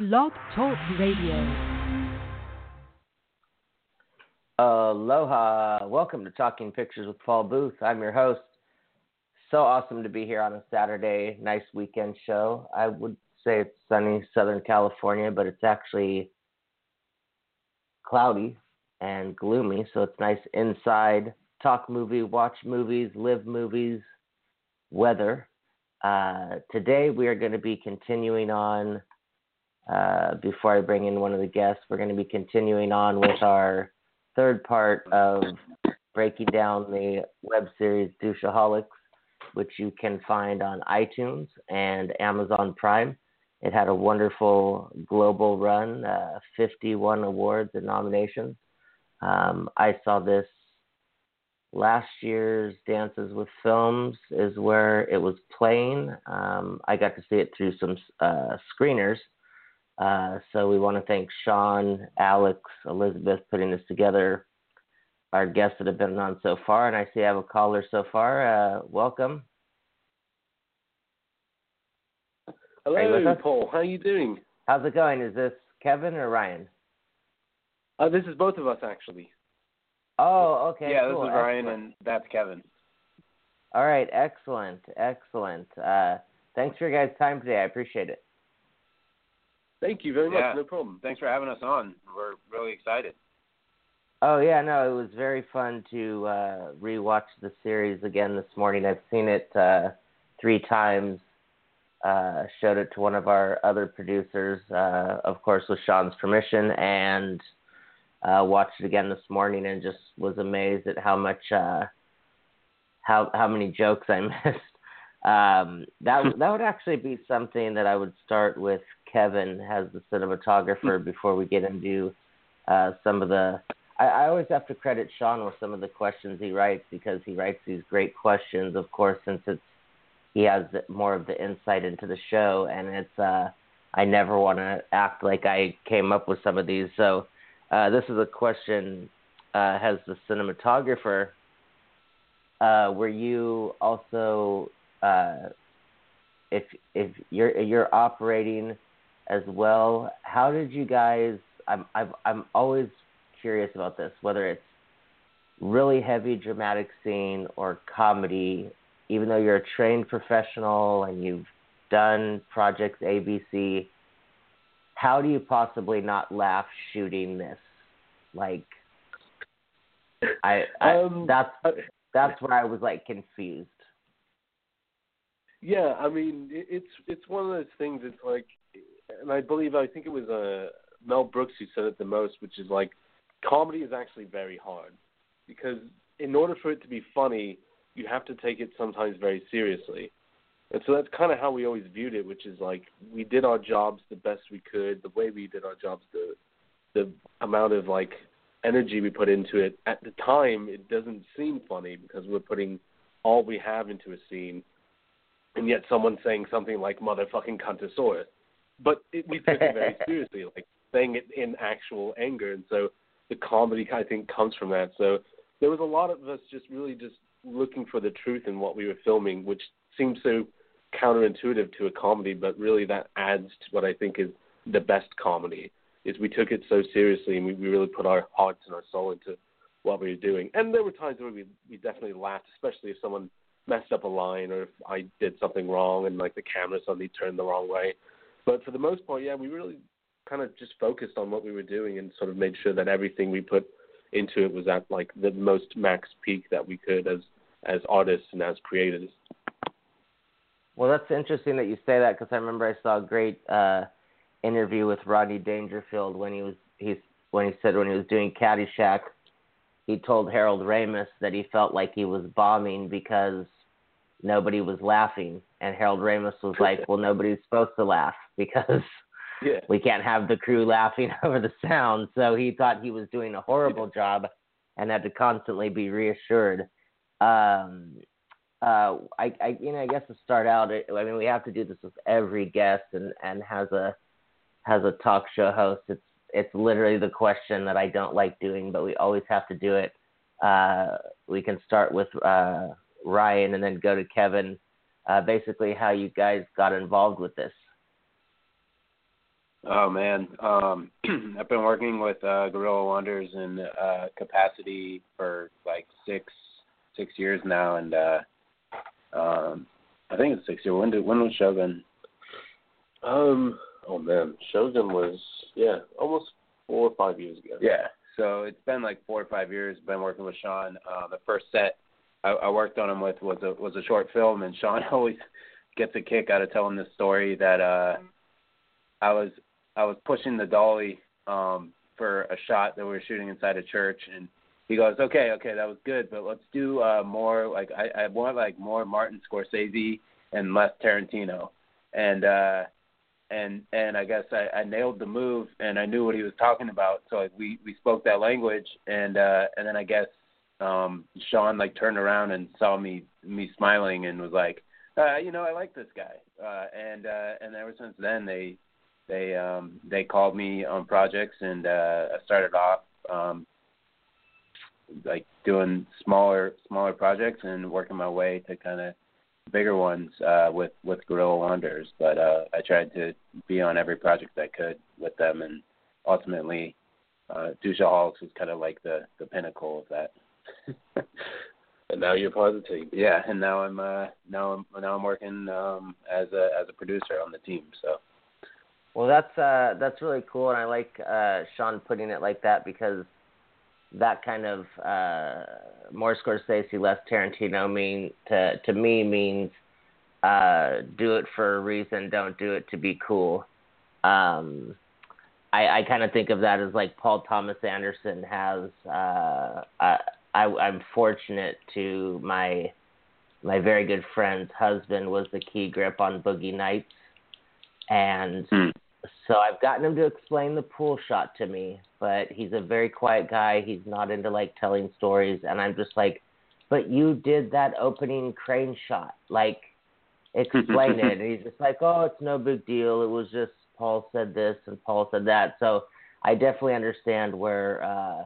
Blog Talk Radio. Aloha. Welcome to Talking Pictures with Paul Booth. I'm your host. So awesome to be here on a Saturday, nice weekend show. I would say it's sunny Southern California, but it's actually cloudy and gloomy, so it's nice inside. Talk movie, watch movies, live movies, weather. Uh, today we are going to be continuing on uh, before I bring in one of the guests, we're going to be continuing on with our third part of breaking down the web series Douchaholics, which you can find on iTunes and Amazon Prime. It had a wonderful global run, uh, 51 awards and nominations. Um, I saw this last year's Dances with Films is where it was playing. Um, I got to see it through some uh, screeners uh, so we want to thank Sean, Alex, Elizabeth putting this together. Our guests that have been on so far, and I see I have a caller so far. Uh, welcome. Hello, Paul. How are you doing? How's it going? Is this Kevin or Ryan? Uh, this is both of us actually. Oh, okay. Yeah, cool. this is Ryan, excellent. and that's Kevin. All right, excellent, excellent. Uh, thanks for your guys' time today. I appreciate it. Thank you very much. Yeah. No problem. Thanks for having us on. We're really excited. Oh yeah, no, it was very fun to uh, rewatch the series again this morning. I've seen it uh, three times. Uh, showed it to one of our other producers, uh, of course, with Sean's permission, and uh, watched it again this morning and just was amazed at how much uh, how how many jokes I missed. Um, that that would actually be something that I would start with Kevin as the cinematographer before we get into uh, some of the. I, I always have to credit Sean with some of the questions he writes because he writes these great questions. Of course, since it's he has more of the insight into the show, and it's uh, I never want to act like I came up with some of these. So uh, this is a question: uh, Has the cinematographer uh, were you also uh, if if you're you're operating as well, how did you guys? I'm I've, I'm always curious about this, whether it's really heavy dramatic scene or comedy. Even though you're a trained professional and you've done projects ABC, how do you possibly not laugh shooting this? Like, I, I Um, that's that's where I was like confused. Yeah, I mean, it's it's one of those things. It's like, and I believe I think it was uh, Mel Brooks who said it the most, which is like, comedy is actually very hard because in order for it to be funny, you have to take it sometimes very seriously. And so that's kind of how we always viewed it, which is like we did our jobs the best we could, the way we did our jobs, the the amount of like energy we put into it. At the time, it doesn't seem funny because we're putting all we have into a scene, and yet someone saying something like "motherfucking cuntosaurus," but it, we took it very seriously, like saying it in actual anger, and so the comedy I think comes from that. So there was a lot of us just really just looking for the truth in what we were filming, which seems so counterintuitive to a comedy, but really that adds to what I think is the best comedy. Is we took it so seriously and we, we really put our hearts and our soul into what we were doing. And there were times where we we definitely laughed, especially if someone messed up a line or if I did something wrong and like the camera suddenly turned the wrong way. But for the most part, yeah, we really kind of just focused on what we were doing and sort of made sure that everything we put into it was at like the most max peak that we could as as artists and as creators. Well, that's interesting that you say that because I remember I saw a great uh, interview with Rodney Dangerfield when he was he's when he said when he was doing Caddyshack, he told Harold Ramis that he felt like he was bombing because nobody was laughing, and Harold Ramis was like, "Well, nobody's supposed to laugh because Yeah. we can't have the crew laughing over the sound." So he thought he was doing a horrible job, and had to constantly be reassured. Um, uh, I, I, you know, I guess to start out, I I mean, we have to do this with every guest, and and has a has a talk show host. It's it's literally the question that I don't like doing, but we always have to do it. Uh, we can start with uh, Ryan and then go to Kevin. Uh, basically, how you guys got involved with this. Oh man, um, I've been working with uh, Gorilla Wonders in uh, capacity for like six six years now, and uh, um, I think it's six years. When did when was Shogun? Um. Oh man, Shogun was yeah, almost four or five years ago. Yeah. So it's been like four or five years. Been working with Sean. Uh, the first set I, I worked on him with was a was a short film, and Sean always gets a kick out of telling this story that uh, I was I was pushing the dolly um, for a shot that we were shooting inside a church, and he goes, "Okay, okay, that was good, but let's do uh, more like I, I want like more Martin Scorsese and less Tarantino." And uh, and and I guess I, I nailed the move, and I knew what he was talking about, so like, we we spoke that language, and uh, and then I guess um, Sean like turned around and saw me me smiling and was like, uh, you know, I like this guy, uh, and uh, and ever since then they they um, they called me on projects, and uh, I started off um, like doing smaller smaller projects and working my way to kind of bigger ones uh, with with Gorilla Wonders. But uh, I tried to be on every project I could with them, and ultimately, uh, Douchaholics was kind of like the the pinnacle of that. and now you're part of the team. Yeah, and now I'm uh, now I'm now I'm working um, as a as a producer on the team. So. Well, that's uh, that's really cool, and I like uh, Sean putting it like that because that kind of uh, more Scorsese, less Tarantino mean to to me means uh, do it for a reason, don't do it to be cool. Um, I, I kind of think of that as like Paul Thomas Anderson has. Uh, I, I, I'm fortunate to my my very good friend's husband was the key grip on Boogie Nights, and mm. so I've gotten him to explain the pool shot to me. But he's a very quiet guy. He's not into like telling stories, and I'm just like, but you did that opening crane shot, like explain it. And he's just like, oh, it's no big deal. It was just Paul said this and Paul said that. So I definitely understand where uh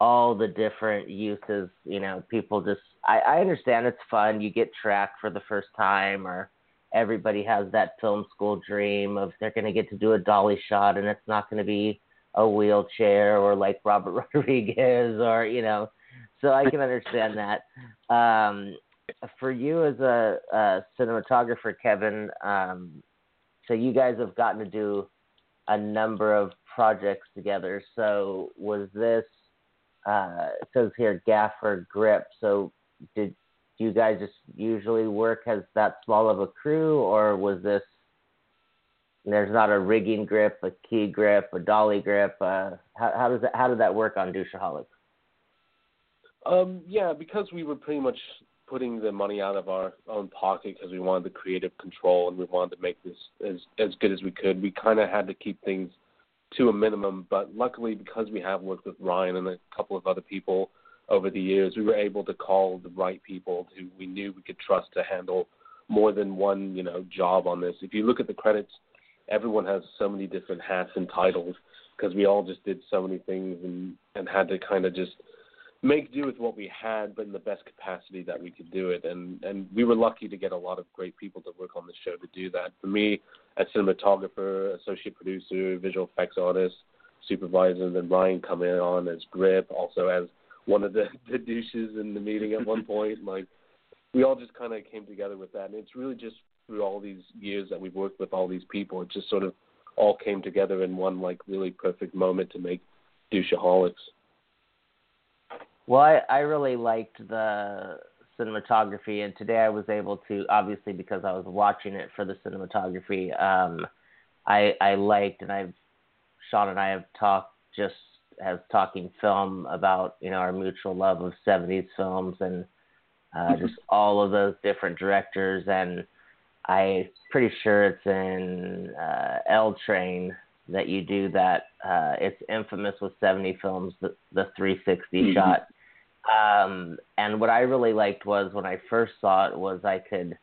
all the different uses, you know, people just I, I understand it's fun. You get tracked for the first time or everybody has that film school dream of they're going to get to do a dolly shot and it's not going to be a wheelchair or like Robert Rodriguez or you know. So I can understand that. Um for you as a, a cinematographer Kevin um so you guys have gotten to do a number of projects together. So was this uh says here gaffer grip so did you guys just usually work as that small of a crew, or was this? There's not a rigging grip, a key grip, a dolly grip. Uh, how, how does that? How did that work on Douchaholics? Um, yeah, because we were pretty much putting the money out of our own pocket because we wanted the creative control and we wanted to make this as as good as we could. We kind of had to keep things to a minimum, but luckily because we have worked with Ryan and a couple of other people over the years, we were able to call the right people who we knew we could trust to handle more than one, you know, job on this. If you look at the credits, everyone has so many different hats and titles because we all just did so many things and and had to kind of just make do with what we had, but in the best capacity that we could do it. And and we were lucky to get a lot of great people to work on the show to do that. For me, as cinematographer, associate producer, visual effects artist, supervisor, and then Ryan coming on as grip, also as one of the, the douches in the meeting at one point. Like we all just kind of came together with that, and it's really just through all these years that we've worked with all these people, it just sort of all came together in one like really perfect moment to make douchaholics. Well, I, I really liked the cinematography, and today I was able to obviously because I was watching it for the cinematography. Um, I I liked, and I've Sean and I have talked just as talking film about you know our mutual love of 70s films and uh, mm-hmm. just all of those different directors and I'm pretty sure it's in uh, L Train that you do that. Uh, it's infamous with 70 films, the, the 360 mm-hmm. shot. Um, and what I really liked was when I first saw it was I could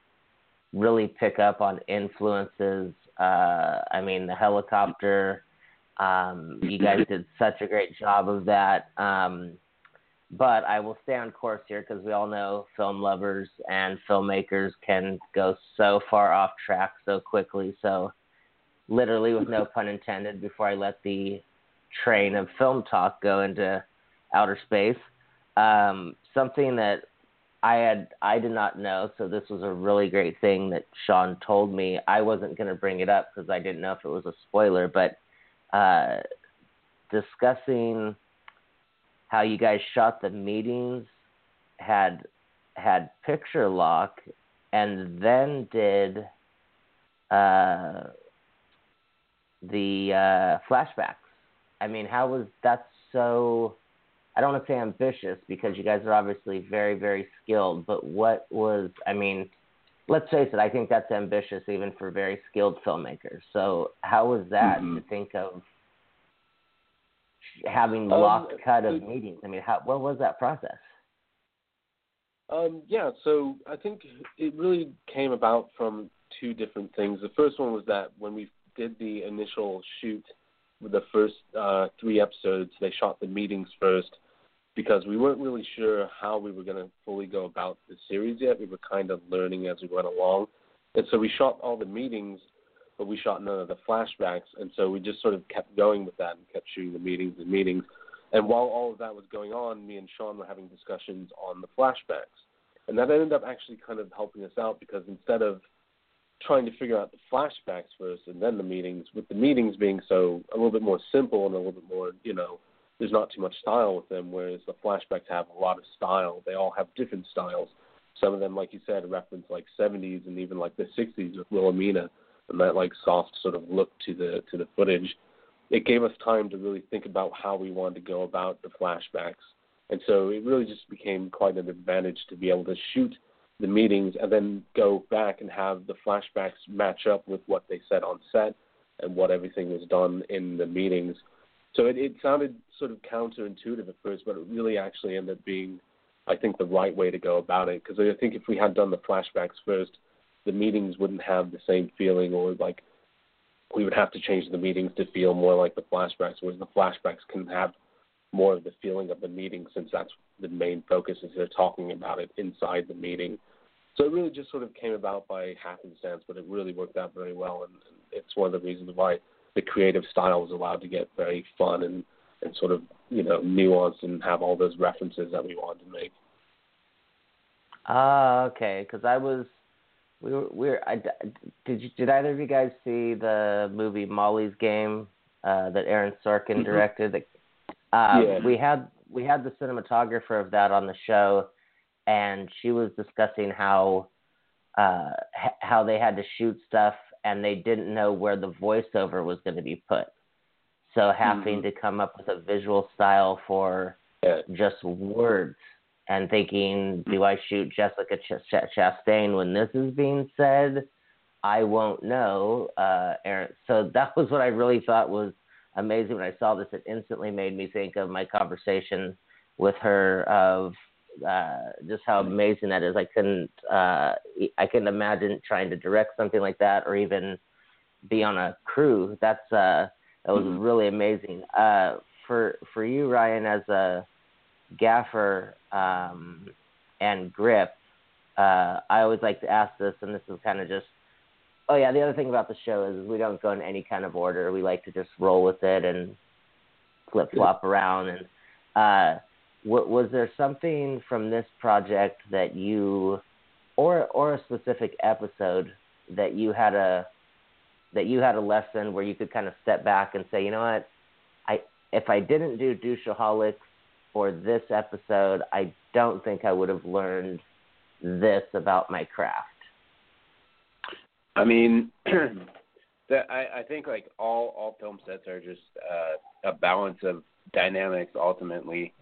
really pick up on influences. Uh, I mean, the helicopter um, you guys did such a great job of that. Um, but I will stay on course here because we all know film lovers and filmmakers can go so far off track so quickly. So, literally with no pun intended, before I let the train of film talk go into outer space. Um, something that I had I did not know, so this was a really great thing that Sean told me. I wasn't going to bring it up because I didn't know if it was a spoiler, but uh, discussing how you guys shot the meetings had had picture lock and then did uh, the uh, flashbacks. I mean, how was that so? I don't want to say ambitious because you guys are obviously very, very skilled. But what was? I mean, let's face it. I think that's ambitious even for very skilled filmmakers. So how was that mm-hmm. to think of having um, locked cut of meetings? I mean, how what was that process? Um, yeah, so I think it really came about from two different things. The first one was that when we did the initial shoot with the first uh, three episodes, they shot the meetings first because we weren't really sure how we were going to fully go about the series yet. We were kind of learning as we went along. And so we shot all the meetings, but we shot none of the flashbacks. And so we just sort of kept going with that and kept shooting the meetings and meetings. And while all of that was going on, me and Sean were having discussions on the flashbacks. And that ended up actually kind of helping us out because instead of trying to figure out the flashbacks first and then the meetings, with the meetings being so a little bit more simple and a little bit more, you know, there's not too much style with them, whereas the flashbacks have a lot of style. They all have different styles. Some of them, like you said, reference like 70s and even like the 60s with Wilhelmina and that like soft sort of look to the to the footage. It gave us time to really think about how we wanted to go about the flashbacks and so it really just became quite an advantage to be able to shoot the meetings and then go back and have the flashbacks match up with what they said on set and what everything was done in the meetings. So it, it sounded sort of counterintuitive at first, but it really actually ended up being, I think, the right way to go about it. Because I think if we had done the flashbacks first, the meetings wouldn't have the same feeling, or like we would have to change the meetings to feel more like the flashbacks, whereas the flashbacks can have more of the feeling of the meeting since that's the main focus is they're talking about it inside the meeting. So it really just sort of came about by happenstance, but it really worked out very well, and, and it's one of the reasons why the creative style was allowed to get very fun and and sort of you know nuanced and have all those references that we wanted to make. Ah, uh, okay. Because I was, we were, we were. I, did you, did either of you guys see the movie Molly's Game uh, that Aaron Sorkin mm-hmm. directed that um, yeah. We had we had the cinematographer of that on the show, and she was discussing how uh, how they had to shoot stuff and they didn't know where the voiceover was going to be put. So having mm-hmm. to come up with a visual style for yeah. just words and thinking, do I shoot Jessica Ch- Ch- Chastain when this is being said? I won't know, uh, Aaron. So that was what I really thought was amazing when I saw this. It instantly made me think of my conversation with her of uh, just how amazing that is. I couldn't uh, I couldn't imagine trying to direct something like that or even be on a crew. That's uh, that was mm-hmm. really amazing. Uh, for for you, Ryan, as a gaffer um, and grip, uh, I always like to ask this, and this is kind of just Oh yeah, the other thing about the show is we don't go in any kind of order. We like to just roll with it and flip flop around. And uh, was there something from this project that you, or or a specific episode that you had a that you had a lesson where you could kind of step back and say, you know what, I if I didn't do Douchaholics for this episode, I don't think I would have learned this about my craft. I mean, that I, I think like all all film sets are just uh, a balance of dynamics. Ultimately,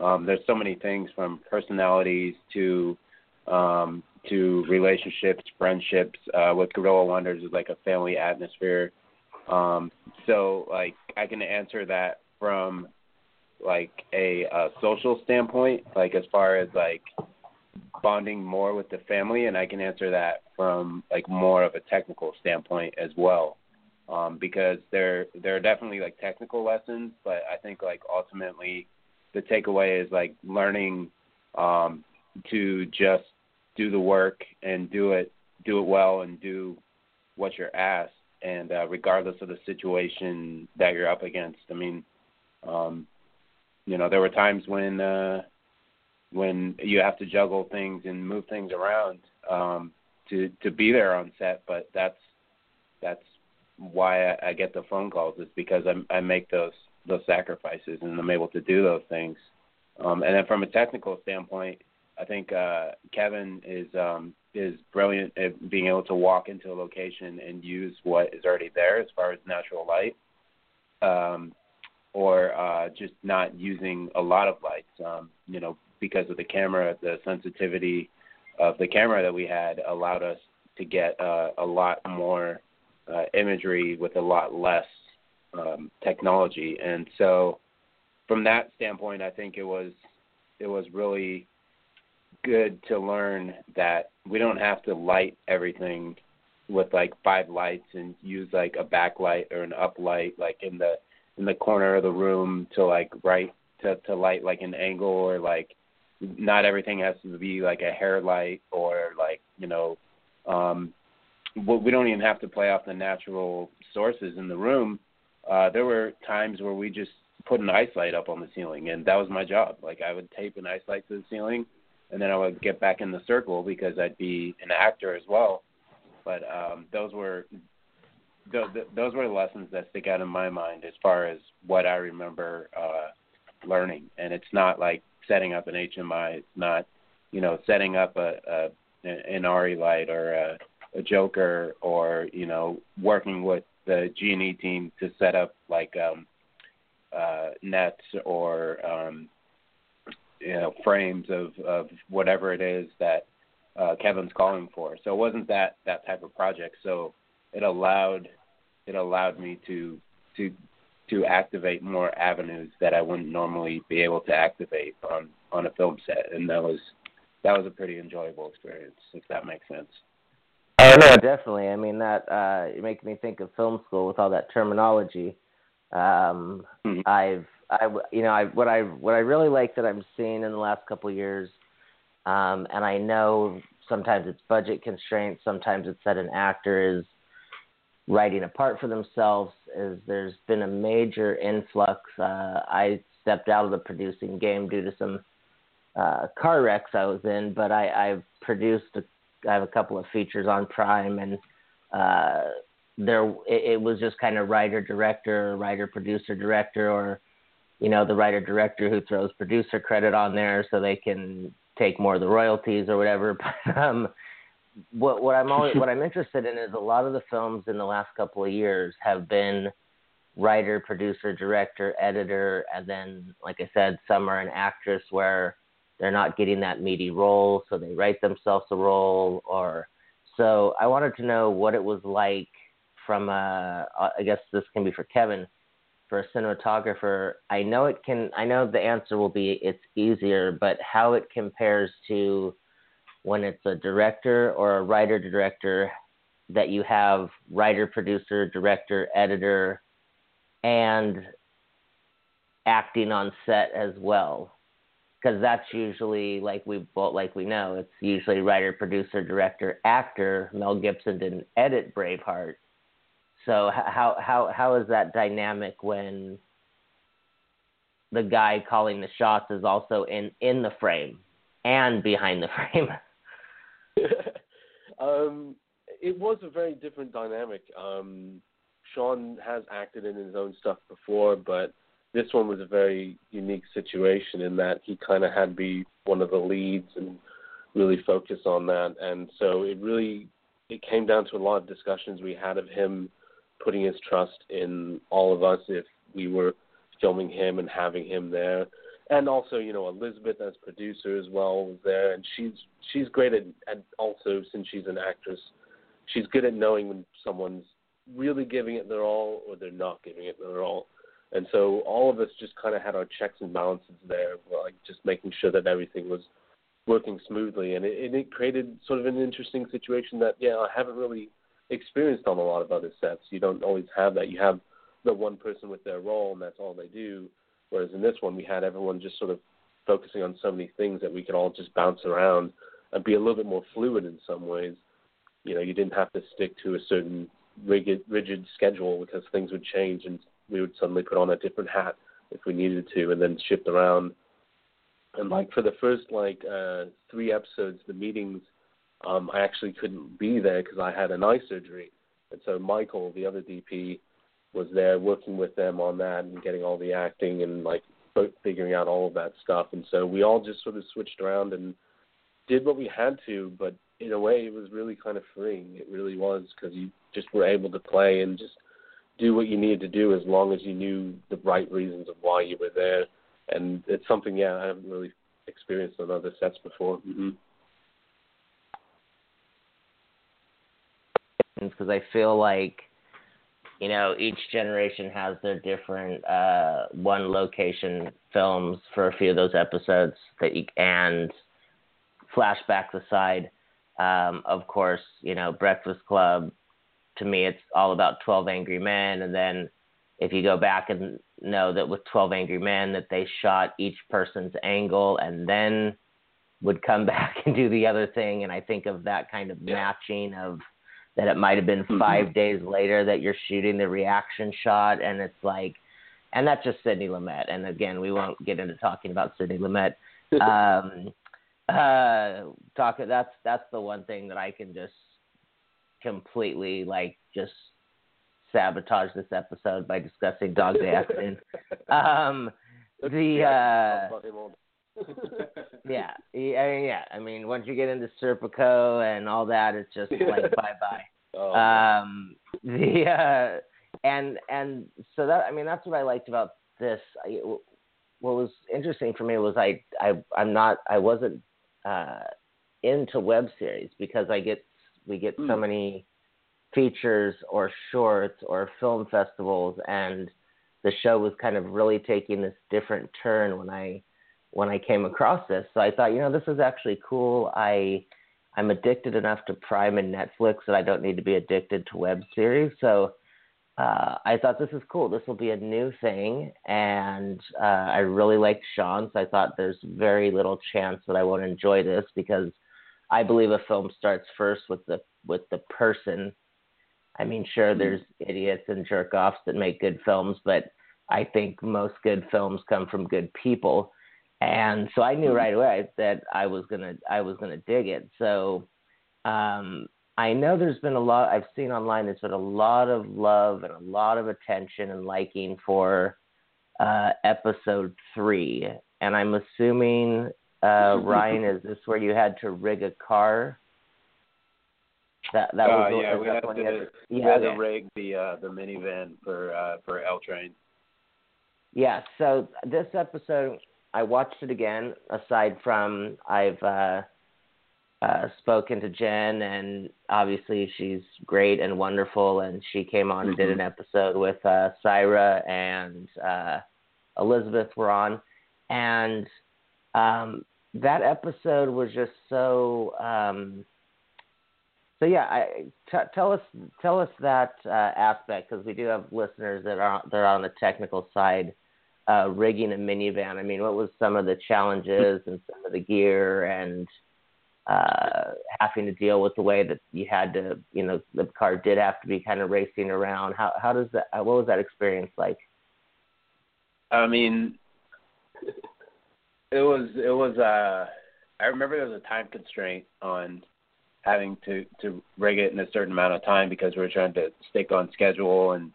um, there's so many things from personalities to um, to relationships, friendships. Uh, with Gorilla Wonders is like a family atmosphere. Um, so like I can answer that from like a, a social standpoint, like as far as like bonding more with the family, and I can answer that from like more of a technical standpoint as well. Um, because there there are definitely like technical lessons, but I think like ultimately the takeaway is like learning um, to just do the work and do it do it well and do what you're asked and uh, regardless of the situation that you're up against. I mean, um, you know, there were times when uh, when you have to juggle things and move things around um, to to be there on set, but that's that's why I, I get the phone calls is because I, I make those those sacrifices and I'm able to do those things. Um, and then from a technical standpoint, I think uh, Kevin is um, is brilliant at being able to walk into a location and use what is already there as far as natural light, um, or uh, just not using a lot of lights. Um, you know, because of the camera, the sensitivity of the camera that we had allowed us to get uh, a lot more uh, imagery with a lot less um, technology, and so from that standpoint, I think it was it was really good to learn that we don't have to light everything with like five lights and use like a backlight or an uplight like in the in the corner of the room to like right to to light like an angle or like not everything has to be like a hair light or like you know um we don't even have to play off the natural sources in the room uh there were times where we just put an ice light up on the ceiling and that was my job like i would tape an ice light to the ceiling and then I would get back in the circle because I'd be an actor as well. But um, those were those, those were lessons that stick out in my mind as far as what I remember uh, learning. And it's not like setting up an HMI. It's not you know setting up a, a an ARRI light or a, a Joker or you know working with the G and E team to set up like um, uh, nets or um, you know frames of of whatever it is that uh, Kevin's calling for. So it wasn't that that type of project. So it allowed it allowed me to to to activate more avenues that I wouldn't normally be able to activate on on a film set, and that was that was a pretty enjoyable experience, if that makes sense. Oh no, definitely. I mean that uh, it makes me think of film school with all that terminology. Um, mm-hmm. I've I you know I what I what I really like that I'm seeing in the last couple of years, um, and I know sometimes it's budget constraints, sometimes it's that an actor is writing a part for themselves. Is there's been a major influx. Uh, I stepped out of the producing game due to some uh, car wrecks I was in, but I, I've produced. A, I have a couple of features on Prime, and uh, there it, it was just kind of writer director, writer producer director, or you know, the writer director who throws producer credit on there so they can take more of the royalties or whatever. But um, what what I'm always what I'm interested in is a lot of the films in the last couple of years have been writer, producer, director, editor, and then like I said, some are an actress where they're not getting that meaty role, so they write themselves a role or so I wanted to know what it was like from a I guess this can be for Kevin for a cinematographer, I know it can. I know the answer will be it's easier, but how it compares to when it's a director or a writer director that you have writer, producer, director, editor, and acting on set as well because that's usually like we both like we know it's usually writer, producer, director, actor. Mel Gibson didn't edit Braveheart, so how how how is that dynamic when the guy calling the shots is also in in the frame and behind the frame? um, it was a very different dynamic. Um, Sean has acted in his own stuff before, but this one was a very unique situation in that he kind of had to be one of the leads and really focus on that. And so it really it came down to a lot of discussions we had of him putting his trust in all of us if we were filming him and having him there. And also, you know, Elizabeth as producer as well was there, and she's she's great at, at also since she's an actress, she's good at knowing when someone's really giving it their all or they're not giving it their all. And so all of us just kind of had our checks and balances there, like just making sure that everything was working smoothly, and it, it created sort of an interesting situation that yeah I haven't really experienced on a lot of other sets. You don't always have that. You have the one person with their role, and that's all they do. Whereas in this one, we had everyone just sort of focusing on so many things that we could all just bounce around and be a little bit more fluid in some ways. You know, you didn't have to stick to a certain rigid rigid schedule because things would change and we would suddenly put on a different hat if we needed to, and then shift around. And like for the first like uh, three episodes, the meetings, um, I actually couldn't be there because I had an eye surgery, and so Michael, the other DP, was there working with them on that and getting all the acting and like figuring out all of that stuff. And so we all just sort of switched around and did what we had to, but in a way it was really kind of freeing. It really was because you just were able to play and just do what you needed to do as long as you knew the right reasons of why you were there. And it's something, yeah, I haven't really experienced on other sets before. Mm-hmm. Because I feel like, you know, each generation has their different uh, one location films for a few of those episodes that you, and flashbacks aside. Um, of course, you know, Breakfast Club to me, it's all about 12 Angry Men. And then if you go back and know that with 12 Angry Men, that they shot each person's angle and then would come back and do the other thing. And I think of that kind of yeah. matching of that it might have been mm-hmm. 5 mm-hmm. days later that you're shooting the reaction shot. And it's like, and that's just Sidney Lumet. And again, we won't get into talking about Sidney Lumet. um, uh, talk. That's that's the one thing that I can just completely like just sabotage this episode by discussing Dog Day Afternoon. um, the uh, yeah, yeah, yeah. I mean, once you get into Serpico and all that, it's just like bye bye. Oh. Um, the uh, and and so that I mean that's what I liked about this. I, what was interesting for me was I I I'm not I wasn't uh, into web series because I get we get mm. so many features or shorts or film festivals and the show was kind of really taking this different turn when I when I came across this. So I thought, you know, this is actually cool. I I'm addicted enough to Prime and Netflix that I don't need to be addicted to web series. So uh, I thought this is cool. This will be a new thing, and uh, I really like Sean. So I thought there's very little chance that I won't enjoy this because I believe a film starts first with the with the person. I mean, sure, mm-hmm. there's idiots and jerk offs that make good films, but I think most good films come from good people. And so I knew mm-hmm. right away that I was gonna I was gonna dig it. So um, I know there's been a lot I've seen online. There's been a lot of love and a lot of attention and liking for uh, episode three, and I'm assuming uh, Ryan, is this where you had to rig a car? That that was uh, yeah, we had, to, had we had to rig the uh, the minivan for uh, for L Train. Yeah, so this episode I watched it again. Aside from I've uh, uh, spoken to Jen, and obviously she's great and wonderful, and she came on mm-hmm. and did an mm-hmm. episode with uh, Syra and uh, Elizabeth were on, and um, that episode was just so. Um, so yeah, I, t- tell us tell us that uh, aspect because we do have listeners that are that are on the technical side, uh, rigging a minivan. I mean, what was some of the challenges and some of the gear and uh, having to deal with the way that you had to, you know, the car did have to be kind of racing around. How how does that? What was that experience like? I mean, it was it was uh I remember there was a time constraint on having to to rig it in a certain amount of time because we were trying to stick on schedule and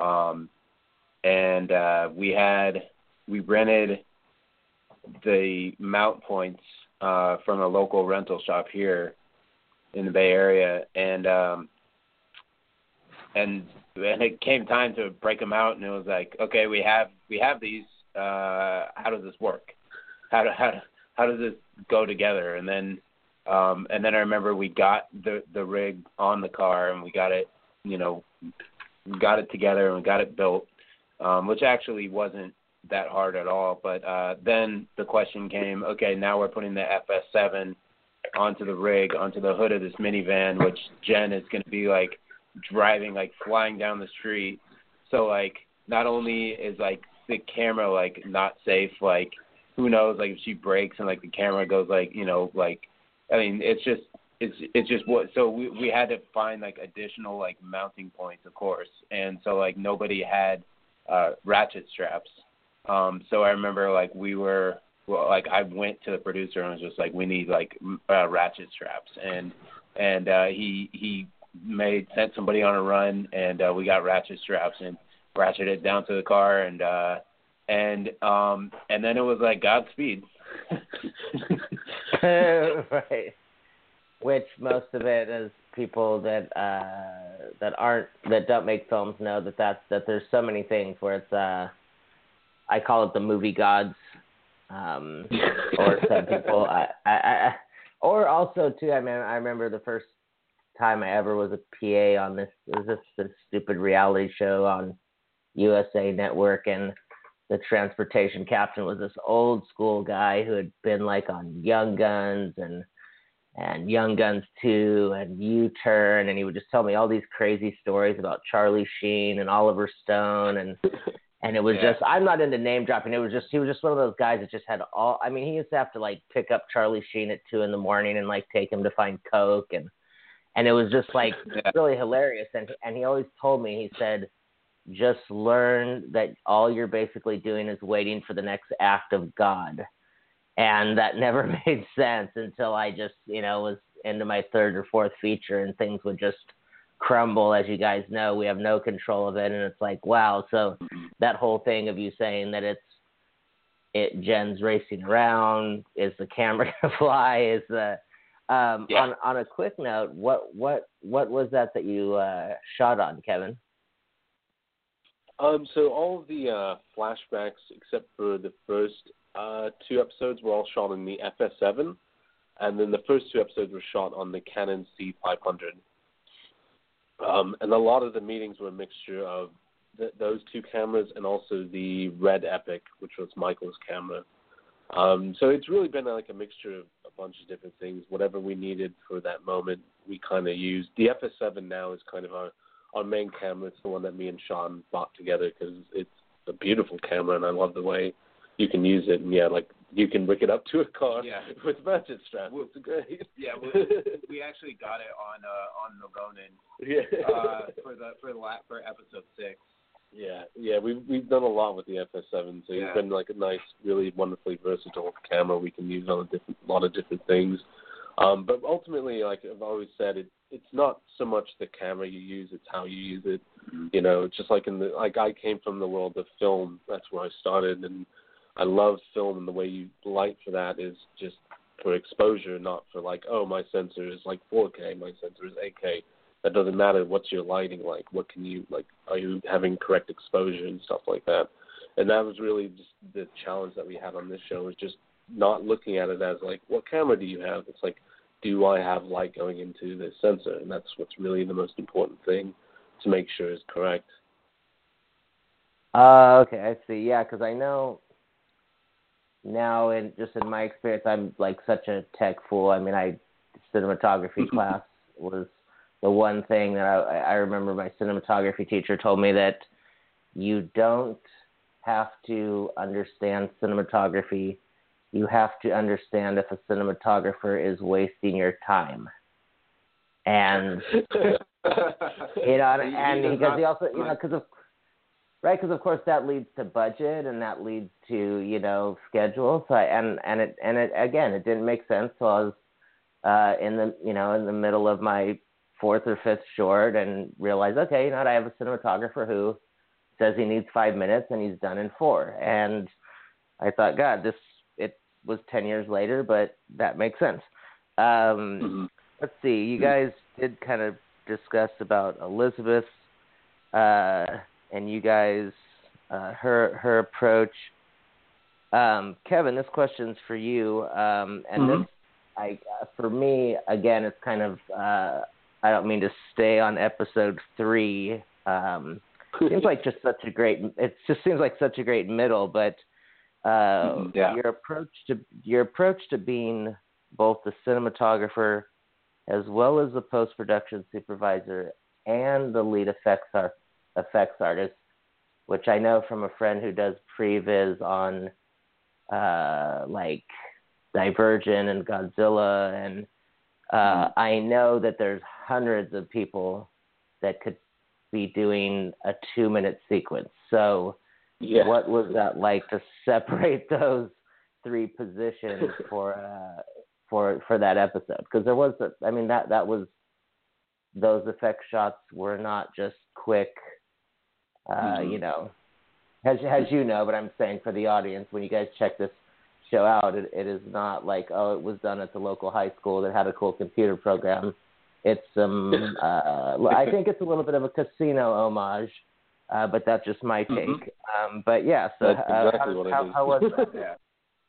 um and uh we had we rented the mount points uh from a local rental shop here in the Bay Area and um and and it came time to break them out and it was like okay we have we have these uh how does this work how do, how how does this go together? And then um, and then I remember we got the the rig on the car and we got it, you know, got it together and we got it built, um, which actually wasn't that hard at all. But uh, then the question came, okay, now we're putting the FS7 onto the rig, onto the hood of this minivan, which Jen is going to be like driving, like flying down the street. So like, not only is like the camera like not safe, like who knows like if she breaks and like the camera goes like you know like I mean it's just it's it's just what so we we had to find like additional like mounting points of course. And so like nobody had uh ratchet straps. Um so i remember like we were well like i went to the producer and was just like we need like uh, ratchet straps. And and uh he he made sent somebody on a run and uh we got ratchet straps and ratcheted it down to the car and uh and um and then it was like godspeed. Right. Which most of it is people that uh that aren't that don't make films know that that's that there's so many things where it's uh I call it the movie gods um or some people I, I, I or also too I mean I remember the first time I ever was a PA on this was this, this stupid reality show on USA Network and the transportation captain was this old school guy who had been like on Young Guns and and Young Guns 2 and U Turn, and he would just tell me all these crazy stories about Charlie Sheen and Oliver Stone, and and it was yeah. just I'm not into name dropping. It was just he was just one of those guys that just had all. I mean, he used to have to like pick up Charlie Sheen at two in the morning and like take him to find coke, and and it was just like yeah. really hilarious. And and he always told me he said. Just learn that all you're basically doing is waiting for the next act of God. And that never made sense until I just you know was into my third or fourth feature and things would just crumble as you guys know. We have no control of it. And it's like wow. So that whole thing of you saying that it's it Jen's racing around is the camera gonna fly is the um yeah. on on a quick note what what what was that that you uh shot on Kevin um so all of the uh flashbacks except for the first uh, two episodes were all shot in the FS7, and then the first two episodes were shot on the Canon C500. Um, and a lot of the meetings were a mixture of th- those two cameras and also the Red Epic, which was Michael's camera. Um, so it's really been like a mixture of a bunch of different things. Whatever we needed for that moment, we kind of used. The FS7 now is kind of our our main camera. It's the one that me and Sean bought together because it's a beautiful camera, and I love the way you can use it, and yeah, like you can wick it up to a car yeah. with ratchet straps. We, it's great. Yeah, we, we actually got it on uh, on the Ronin. Yeah. uh, for the for the for episode six. Yeah, yeah, we've we've done a lot with the FS7, so yeah. it's been like a nice, really wonderfully versatile camera we can use on a different lot of different things. Um, but ultimately, like I've always said, it it's not so much the camera you use; it's how you use it. Mm-hmm. You know, just like in the like I came from the world of film. That's where I started, and I love film and the way you light for that is just for exposure, not for like, oh, my sensor is like 4K, my sensor is 8K. That doesn't matter. What's your lighting like? What can you like? Are you having correct exposure and stuff like that? And that was really just the challenge that we had on this show was just not looking at it as like, what camera do you have? It's like, do I have light going into this sensor? And that's what's really the most important thing to make sure is correct. Uh, okay, I see. Yeah, because I know now and just in my experience i'm like such a tech fool i mean i cinematography class was the one thing that i i remember my cinematography teacher told me that you don't have to understand cinematography you have to understand if a cinematographer is wasting your time and you know and because he also you know because of right? Because of course that leads to budget and that leads to you know schedule. So I, and and it and it again it didn't make sense. So I was uh, in the you know in the middle of my fourth or fifth short and realized okay, you know what? I have a cinematographer who says he needs five minutes and he's done in four. And I thought, God, this was ten years later, but that makes sense. Um, mm-hmm. Let's see, you guys did kind of discuss about Elizabeth. Uh, and you guys uh, her her approach. Um, Kevin, this question's for you, um, and mm-hmm. this I uh, for me again, it's kind of uh, I don't mean to stay on episode three. Um, seems like just such a great. It just seems like such a great middle, but uh, mm-hmm. yeah. your approach to your approach to being both the cinematographer as well as the post production supervisor and the lead effects are effects artist, which I know from a friend who does previs on uh, like Divergent and Godzilla and uh, I know that there's hundreds of people that could be doing a two minute sequence. So, Yeah. what was that like to separate those three positions for uh, for for that episode? Because there was, a, I mean, that that was those effect shots were not just quick. Uh, Mhm. You know, as as you know, but I'm saying for the audience, when you guys check this show out, it, it is not like oh, it was done at the local high school that had a cool computer program. It's um, uh, I think it's a little bit of a casino homage, uh, but that's just my take. Mhm. Um, but yeah, so That's uh, exactly how, what it how, is. how was that? Yeah.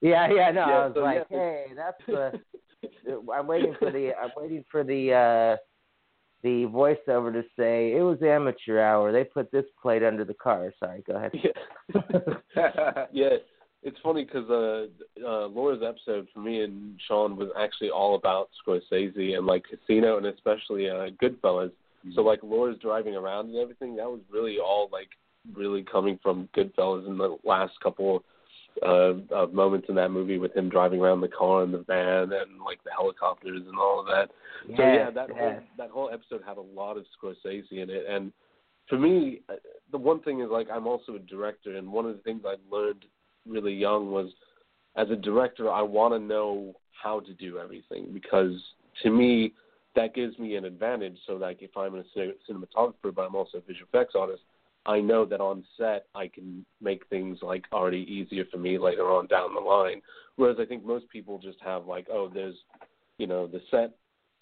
Yeah, yeah, no, Yeah, I was so, like, yeah, hey, that's the. I'm waiting for the. I'm waiting for the. uh the voiceover to say it was amateur hour. They put this plate under the car. Sorry, go ahead. Yeah. yeah, it's funny because uh, uh, Laura's episode for me and Sean was actually all about Scorsese and like Casino and especially uh, Goodfellas. So like Laura's driving around and everything, that was really all like really coming from Goodfellas in the last couple uh, of moments in that movie with him driving around the car and the van and like the helicopters and all of that. Yeah, So yeah, that whole that whole episode had a lot of Scorsese in it, and for me, uh, the one thing is like I'm also a director, and one of the things I learned really young was, as a director, I want to know how to do everything because to me that gives me an advantage. So like if I'm a cin- cinematographer, but I'm also a visual effects artist, I know that on set I can make things like already easier for me later on down the line. Whereas I think most people just have like, oh, there's, you know, the set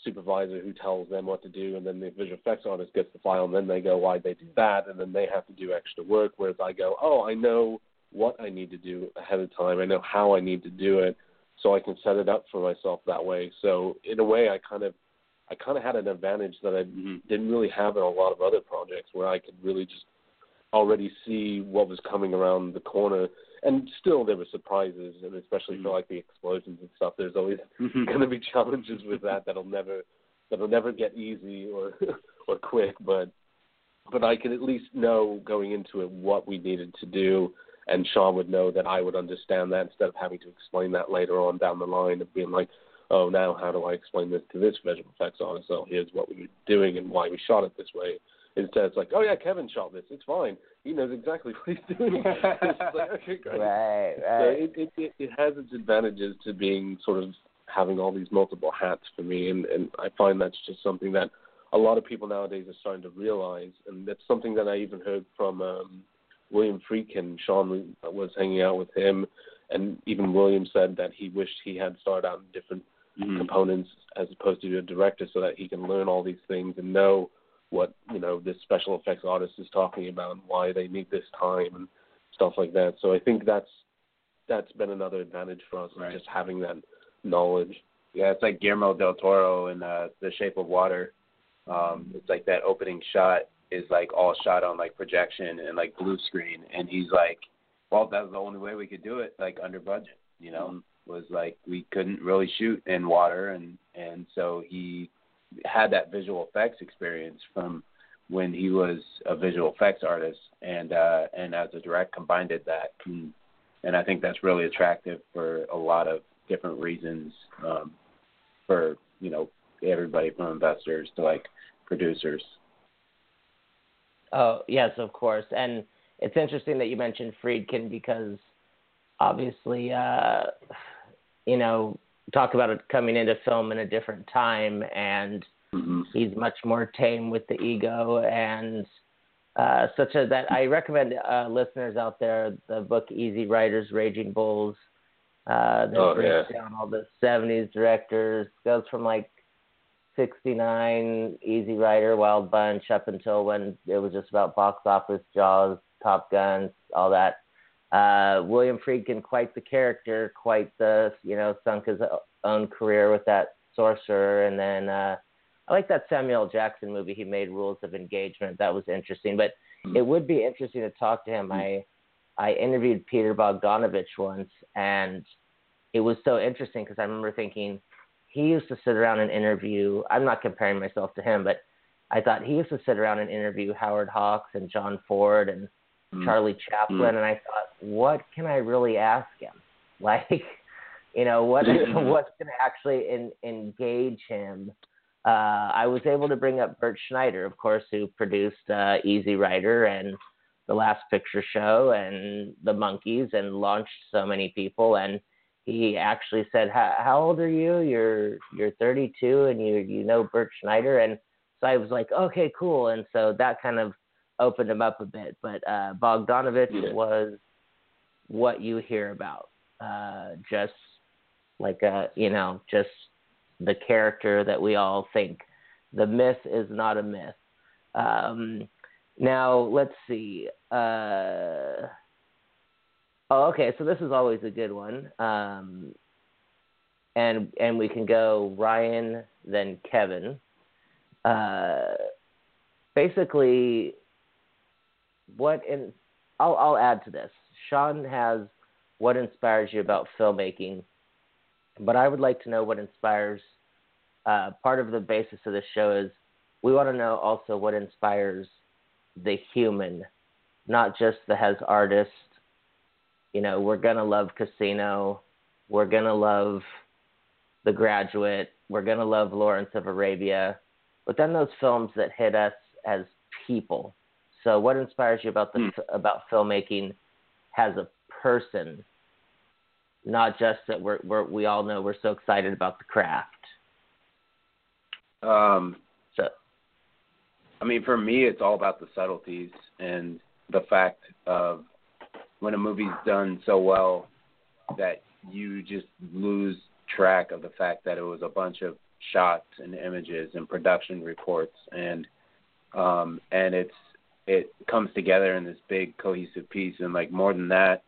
supervisor who tells them what to do, and then the visual effects artist gets the file, and then they go, why'd they do that? And then they have to do extra work. Whereas I go, oh, I know what I need to do ahead of time. I know how I need to do it, so I can set it up for myself that way. So in a way, I kind of, I kind of had an advantage that I mm-hmm. didn't really have in a lot of other projects, where I could really just already see what was coming around the corner. And still, there were surprises, and especially for mm-hmm. like the explosions and stuff. There's always mm-hmm. going to be challenges with that that'll never that'll never get easy or or quick. But but I could at least know going into it what we needed to do, and Sean would know that I would understand that instead of having to explain that later on down the line of being like, oh, now how do I explain this to this visual effects artist? So here's what we were doing and why we shot it this way. Instead, it's like, oh yeah, Kevin shot this. It's fine. He knows exactly what he's doing. like, okay, great. Right, So right. it, it it it has its advantages to being sort of having all these multiple hats for me, and and I find that's just something that a lot of people nowadays are starting to realize, and that's something that I even heard from um, William Friedkin. Sean was hanging out with him, and even William said that he wished he had started out in different components as opposed to a director, so that he can learn all these things and know what you know this special effects artist is talking about and why they need this time and stuff like that. So I think that's that's been another advantage for us, Right. just having that knowledge. Yeah, it's like Guillermo del Toro in uh, The Shape of Water. Um, it's like that opening shot is like all shot on like projection and like blue screen, and he's like, "Well, that was the only way we could do it, like under budget." You know, was like we couldn't really shoot in water, and and so he had that visual effects experience from when he was a visual effects artist, and uh, and as a direct combined it that, and, and I think that's really attractive for a lot of different reasons um, for you know everybody from investors to like producers. Oh yes, of course. And it's interesting that you mentioned Friedkin because obviously, uh, you know, talk about it coming into film in a different time, and Mm-hmm. he's much more tame with the ego and uh, such a, that I recommend uh, listeners out there the book Easy Riders, Raging Bulls. Uh, that Oh, breaks yeah. down all the '70s directors. Goes from like '69, Easy Rider, Wild Bunch, up until when it was just about box office, Jaws, Top Gun, all that. Uh, William Friedkin, quite the character, quite the you know sunk his own career with that Sorcerer, and then uh, I like that Samuel Jackson movie he made, Rules of Engagement. That was interesting, but Hmm. it would be interesting to talk to him. I I interviewed Peter Bogdanovich once, and it was so interesting because I remember thinking he used to sit around and interview. I'm not comparing myself to him, but I thought he used to sit around and interview Howard Hawks and John Ford and Mm. Charlie Chaplin, and I thought, what can I really ask him? Like, You know what what's going to actually in, engage him? Uh, I was able to bring up Bert Schneider, of course, who produced uh, Easy Rider and The Last Picture Show and The Monkees, and launched so many people. And he actually said, "How old are you? You're you're 32, and you you know Bert Schneider." And so I was like, "Okay, cool." And so that kind of opened him up a bit. But uh, Bogdanovich yeah. was what you hear about, uh, just like a you know just the character that we all think. The myth is not a myth. Um, now let's see. Uh, oh, okay. So this is always a good one. Um, and and we can go Ryan then Kevin. Uh, basically, what in I'll I'll add to this. Sean has what inspires you about filmmaking, but I would like to know what inspires. Uh, part of the basis of this show is we want to know also what inspires the human, not just the has artist. You know, we're gonna love Casino, we're gonna love The Graduate, we're gonna love Lawrence of Arabia, but then those films that hit us as people so, what inspires you about the mm. about filmmaking has a person, not just that we're, we're we all know we're so excited about the craft. Um, so, I mean, for me, it's all about the subtleties and the fact of when a movie's done so well that you just lose track of the fact that it was a bunch of shots and images and production reports and um and it's it comes together in this big cohesive piece. And like more than that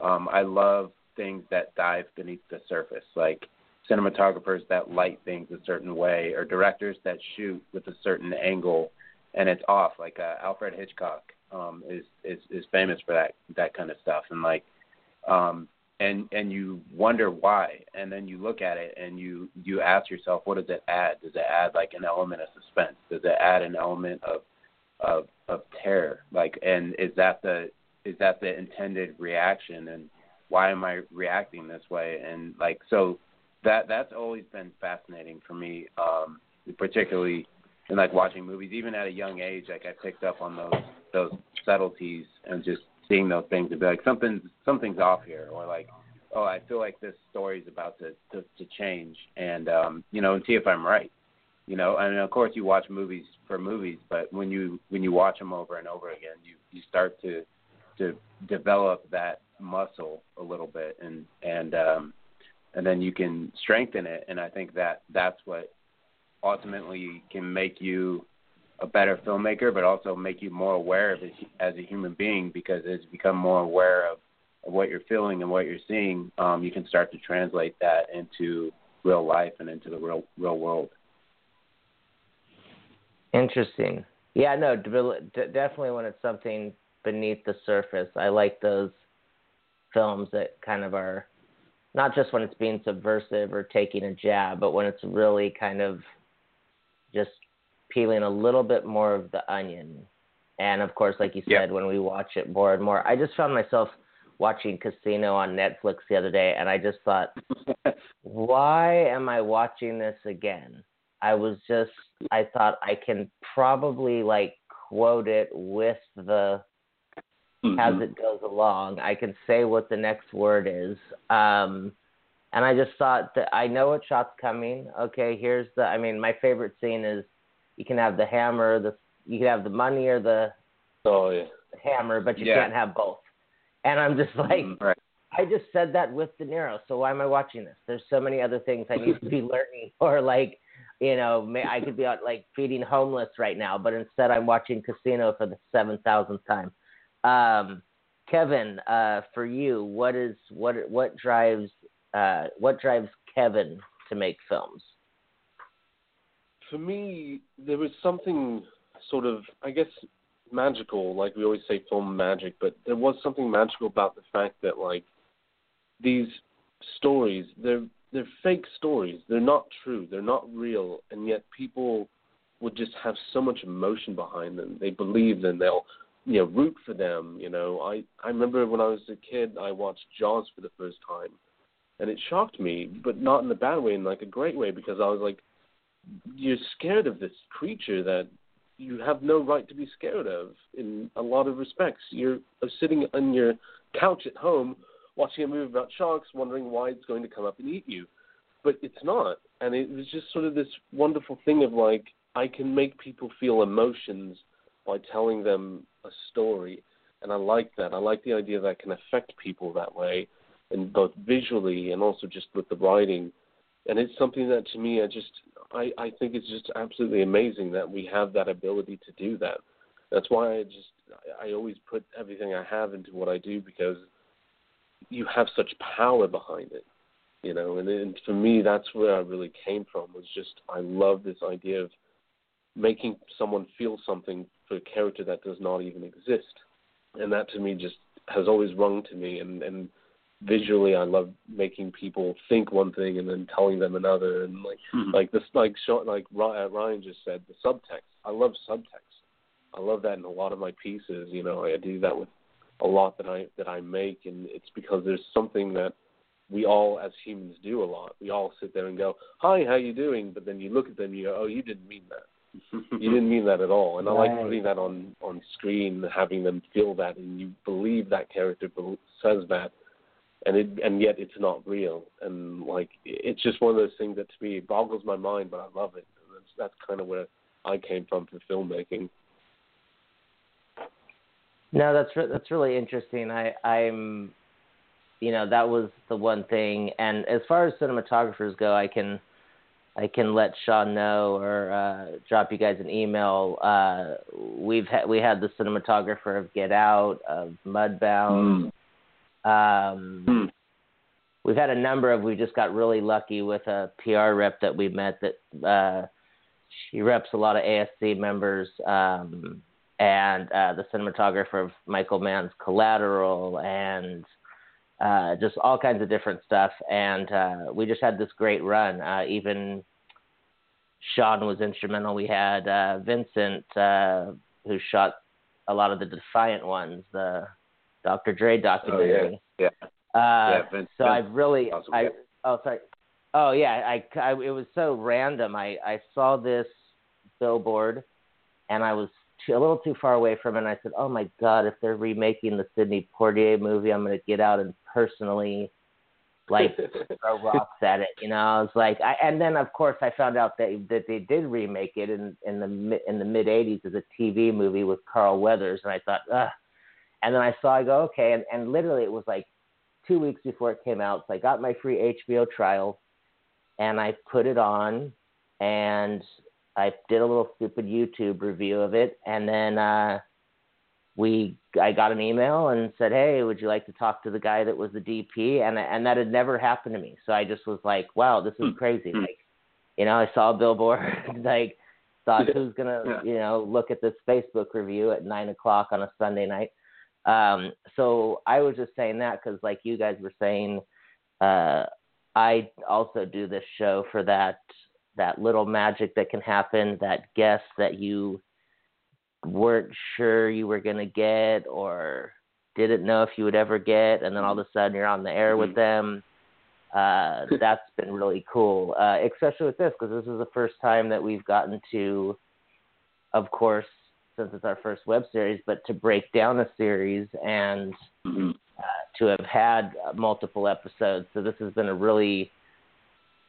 um i love things that dive beneath the surface. Like cinematographers that light things a certain way or directors that shoot with a certain angle and it's off. Like uh, alfred hitchcock um is is is famous for that that kind of stuff. And like um and and you wonder why. And then you look at it and you you ask yourself what does it add? Does it add like an element of suspense? Does it add an element of of of terror. Like and is that the is that the intended reaction? And why am i reacting this way? And like so that that's always been fascinating for me um particularly in like watching movies. Even at a young age like i picked up on those those subtleties and just seeing those things and be like something something's off here or like oh i feel like this story's about to to, to change. And um you know and see if i'm right you know and of course you watch movies for movies but when you when you watch them over and over again you you start to to develop that muscle a little bit and and um and then you can strengthen it. And i think that that's what ultimately can make you a better filmmaker but also make you more aware of it as a human being because as you become more aware of, of what you're feeling and what you're seeing um you can start to translate that into real life and into the real real world Interesting. Yeah, no, definitely when it's something beneath the surface. I like those films that kind of are not just when it's being subversive or taking a jab, but when it's really kind of just peeling a little bit more of the onion. And of course, like you said, when we watch it more and more, I just found myself watching Casino on Netflix the other day, and I just thought, why am I watching this again? I was just I thought I can probably like quote it with the mm-hmm. as it goes along. I can say what the next word is. Um and I just thought that I know what shot's coming. Okay, here's the I mean my favorite scene is you can have the hammer, the you can have the money or the oh yeah hammer, but you yeah. can't have both. And I'm just like mm-hmm. right. I just said that with De Niro, so why am I watching this? There's so many other things I need to be learning or like you know, I could be out like feeding homeless right now, but instead I'm watching Casino for the seven thousandth time. Um, Kevin, uh, for you, what is what what drives uh, what drives Kevin to make films? For me, there was something sort of, I guess, magical. Like we always say, film magic, but there was something magical about the fact that like these stories, they're they're fake stories. They're not true. They're not real, and yet people would just have so much emotion behind them. They believe them. They'll you know root for them. You know, I I remember when I was a kid, I watched Jaws for the first time, and it shocked me, but not in a bad way, in like a great way, because I was like, you're scared of this creature that you have no right to be scared of in a lot of respects. You're sitting on your couch at home watching a movie about sharks, wondering why it's going to come up and eat you, but it's not. And it was just sort of this wonderful thing of like I can make people feel emotions by telling them a story, and I like that. I like the idea that I can affect people that way, and both visually and also just with the writing. And it's something that to me, I just I I think it's just absolutely amazing that we have that ability to do that. That's why I just I always put everything I have into what I do because you have such power behind it, you know. And, and for me, that's where I really came from. Was just I love this idea of making someone feel something for a character that does not even exist, and that to me just has always rung to me. And and visually, I love making people think one thing and then telling them another, and like mm-hmm. like this like short like uh, Ryan just said, the subtext. I love subtext. I love that in a lot of my pieces. You know, I do that with a lot that I that I make, and it's because there's something that we all as humans do a lot. We all sit there and go, "Hi, how you doing?" But then you look at them, and you go, "Oh, you didn't mean that. you didn't mean that at all." And right. I like putting that on on screen, having them feel that, and you believe that character says that, and it and yet it's not real. And like it's just one of those things that to me boggles my mind, but I love it. And that's that's kind of where I came from for filmmaking. No, that's re- that's really interesting. I I'm, you know, that was the one thing. And as far as cinematographers go, I can, I can let Sean know or uh, drop you guys an email. Uh, we've had we had the cinematographer of Get Out, of Mudbound. Mm. Um, mm. We've had a number of. We just got really lucky with a PR rep that we met that uh, she reps a lot of ASC members. Um, and uh, the cinematographer of Michael Mann's Collateral, and uh, just all kinds of different stuff. And uh, we just had this great run. Uh, even Sean was instrumental. We had uh, Vincent, uh, who shot a lot of the Defiant ones, the Dr. Dre documentary. Oh, yeah. yeah. yeah Vince, so I've really, awesome. I, oh sorry, oh yeah, I, I, it was so random. I, I saw this billboard, and I was too, a little too far away from it. And I said, "Oh my God, if they're remaking the Sidney Poitier movie, I'm going to get out and personally like throw rocks at it." You know, I was like, I, and then of course I found out that that they did remake it in in the in the mid '80s as a TV movie with Carl Weathers, and I thought, ugh. And then I saw, I go, okay, and and literally it was like two weeks before it came out, so I got my free HBO trial, and I put it on, and I did a little stupid YouTube review of it, and then uh, we I got an email and said, "Hey, would you like to talk to the guy that was the DP?" And and that had never happened to me, so I just was like, "Wow, this is hmm. crazy!" Hmm. Like, you know, I saw a billboard, like thought who's gonna yeah. you know look at this Facebook review at nine o'clock on a Sunday night. Um, so I was just saying that because, like you guys were saying, uh, I also do this show for that that little magic that can happen, that guess that you weren't sure you were going to get or didn't know if you would ever get, and then all of a sudden you're on the air with mm-hmm. them. Uh, that's been really cool, uh, especially with this because this is the first time that we've gotten to, of course, since it's our first web series, but to break down a series and mm-hmm. uh, to have had multiple episodes. So this has been a really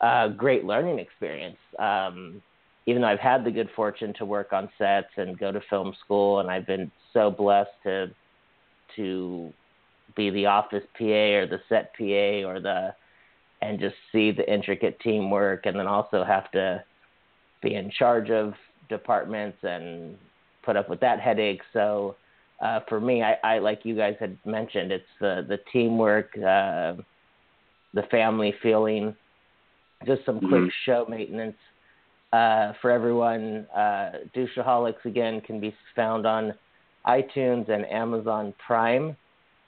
a great learning experience. Um, even though I've had the good fortune to work on sets and go to film school, and I've been so blessed to to be the office PA or the set PA or the and just see the intricate teamwork, and then also have to be in charge of departments and put up with that headache. So uh, for me, I, I like you guys had mentioned, it's the the teamwork, uh, the family feeling just some quick mm-hmm. show maintenance uh, for everyone. Uh, Douchaholics again can be found on iTunes and Amazon Prime.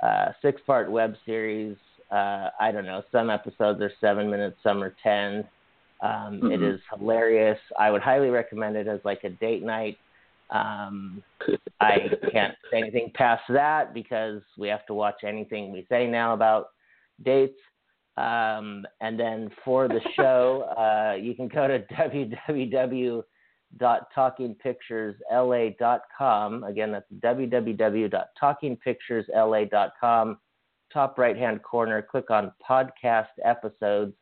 Uh, six part web series. Uh, I don't know. Some episodes are seven minutes, some are ten. Um, mm-hmm. it is hilarious. I would highly recommend it as like a date night. Um, I can't say anything past that because we have to watch anything we say now about dates. Um, and then for the show, uh, you can go to www.talkingpicturesla.com. Again, that's www.talkingpicturesla.com. Top right hand corner, click on podcast episodes.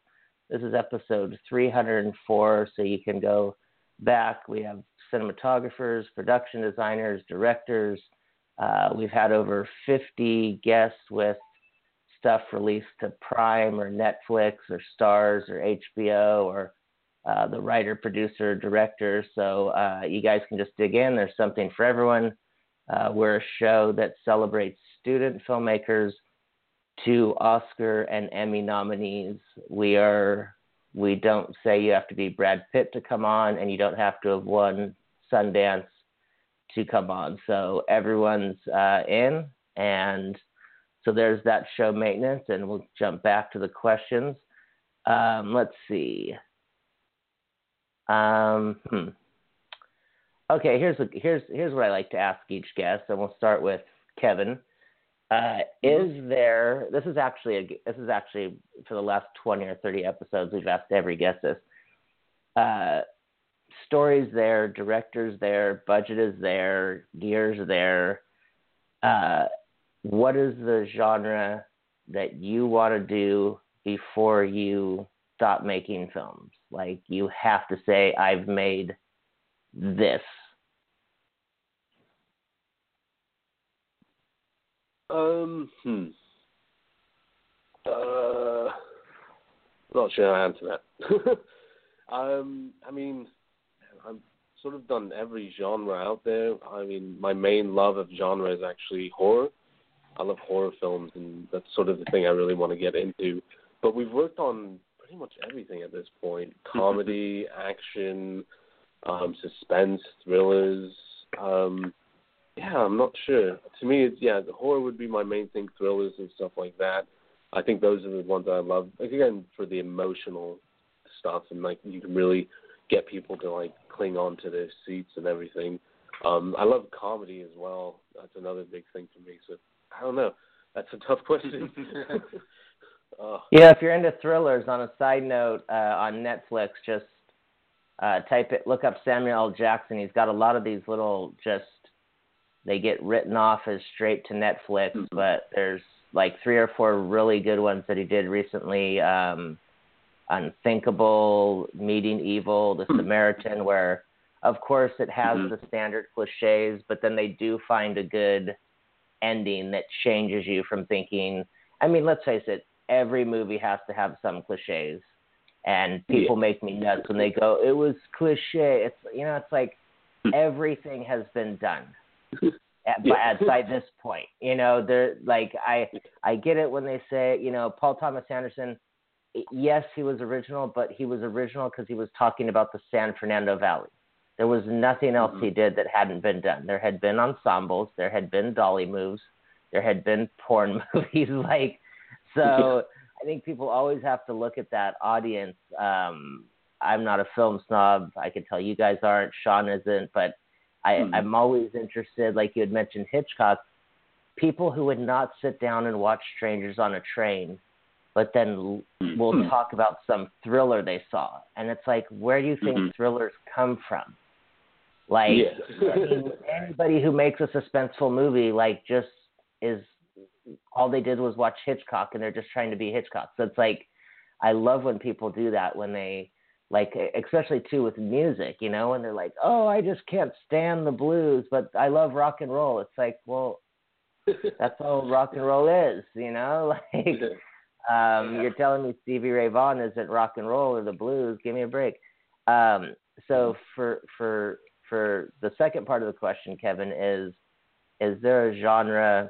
This is episode 304, so you can go back. We have cinematographers, production designers, directors. Uh, we've had over 50 guests with stuff released to Prime or Netflix or Starz or HBO or uh, the writer, producer, director. So uh, you guys can just dig in. There's something for everyone. Uh, we're a show that celebrates student filmmakers to Oscar and Emmy nominees. We are we don't say you have to be Brad Pitt to come on, and you don't have to have won Sundance to come on. So everyone's uh, in, and so there's that show maintenance, and we'll jump back to the questions. Um, let's see. Um, hmm. Okay, here's a, here's here's what I like to ask each guest, and we'll start with Kevin. Uh, is there? This is actually a, this is actually for the last twenty or thirty episodes we've asked every guest this. Uh, stories there, directors there, budget is there, gears there. Uh, what is the genre that you want to do before you stop making films? Like you have to say, I've made this. Um, hmm. Uh, not sure how to answer that. um, I mean, I've sort of done every genre out there. I mean, my main love of genre is actually horror. I love horror films, and that's sort of the thing I really want to get into. But we've worked on pretty much everything at this point: comedy, action, um, suspense, thrillers. Um, yeah, I'm not sure. To me, it's yeah, the horror would be my main thing. Thrillers and stuff like that. I think those are the ones I love. Again, for the emotional stuff, and like you can really get people to like cling on to their seats and everything. Um, I love comedy as well. That's another big thing for me. So I don't know. That's a tough question. uh, yeah, if you're into thrillers, on a side note, uh, on Netflix, just uh, type it, look up Samuel L. Jackson. He's got a lot of these little just they get written off as straight to Netflix, mm-hmm. but there's like three or four really good ones that he did recently. Um, Unthinkable, Meeting Evil, The hmm. Samaritan, where of course it has mm-hmm. the standard cliches, but then they do find a good ending that changes you from thinking. I mean, let's face it, every movie has to have some cliches, and people yeah. make me nuts when they go, "It was cliche." It's you know, it's like hmm. everything has been done. At, yeah. at by this point, you know, they're like I I get it when they say, you know, Paul Thomas Anderson yes, he was original, but he was original because he was talking about the San Fernando Valley. There was nothing else mm-hmm. he did that hadn't been done. There had been ensembles, there had been dolly moves, there had been porn movies. like, so I think people always have to look at that audience. Um, I'm not a film snob. I can tell you guys aren't. Sean isn't, but I, mm-hmm. I'm always interested. Like you had mentioned Hitchcock, people who would not sit down and watch Strangers on a Train but then we'll mm-hmm. talk about some thriller they saw, and it's like, where do you think mm-hmm. thrillers come from? Like, yeah. I mean, anybody who makes a suspenseful movie, like, just is all they did was watch Hitchcock, and they're just trying to be Hitchcock. So it's like, I love when people do that when they like especially too with music, you know, and they're like, "Oh, I just can't stand the blues, but I love rock and roll." It's like, well, that's all rock and roll is, you know? Like um, yeah. You're telling me Stevie Ray Vaughan isn't rock and roll or the blues? Give me a break. Um, so mm-hmm. for for for the second part of the question, Kevin, is is there a genre,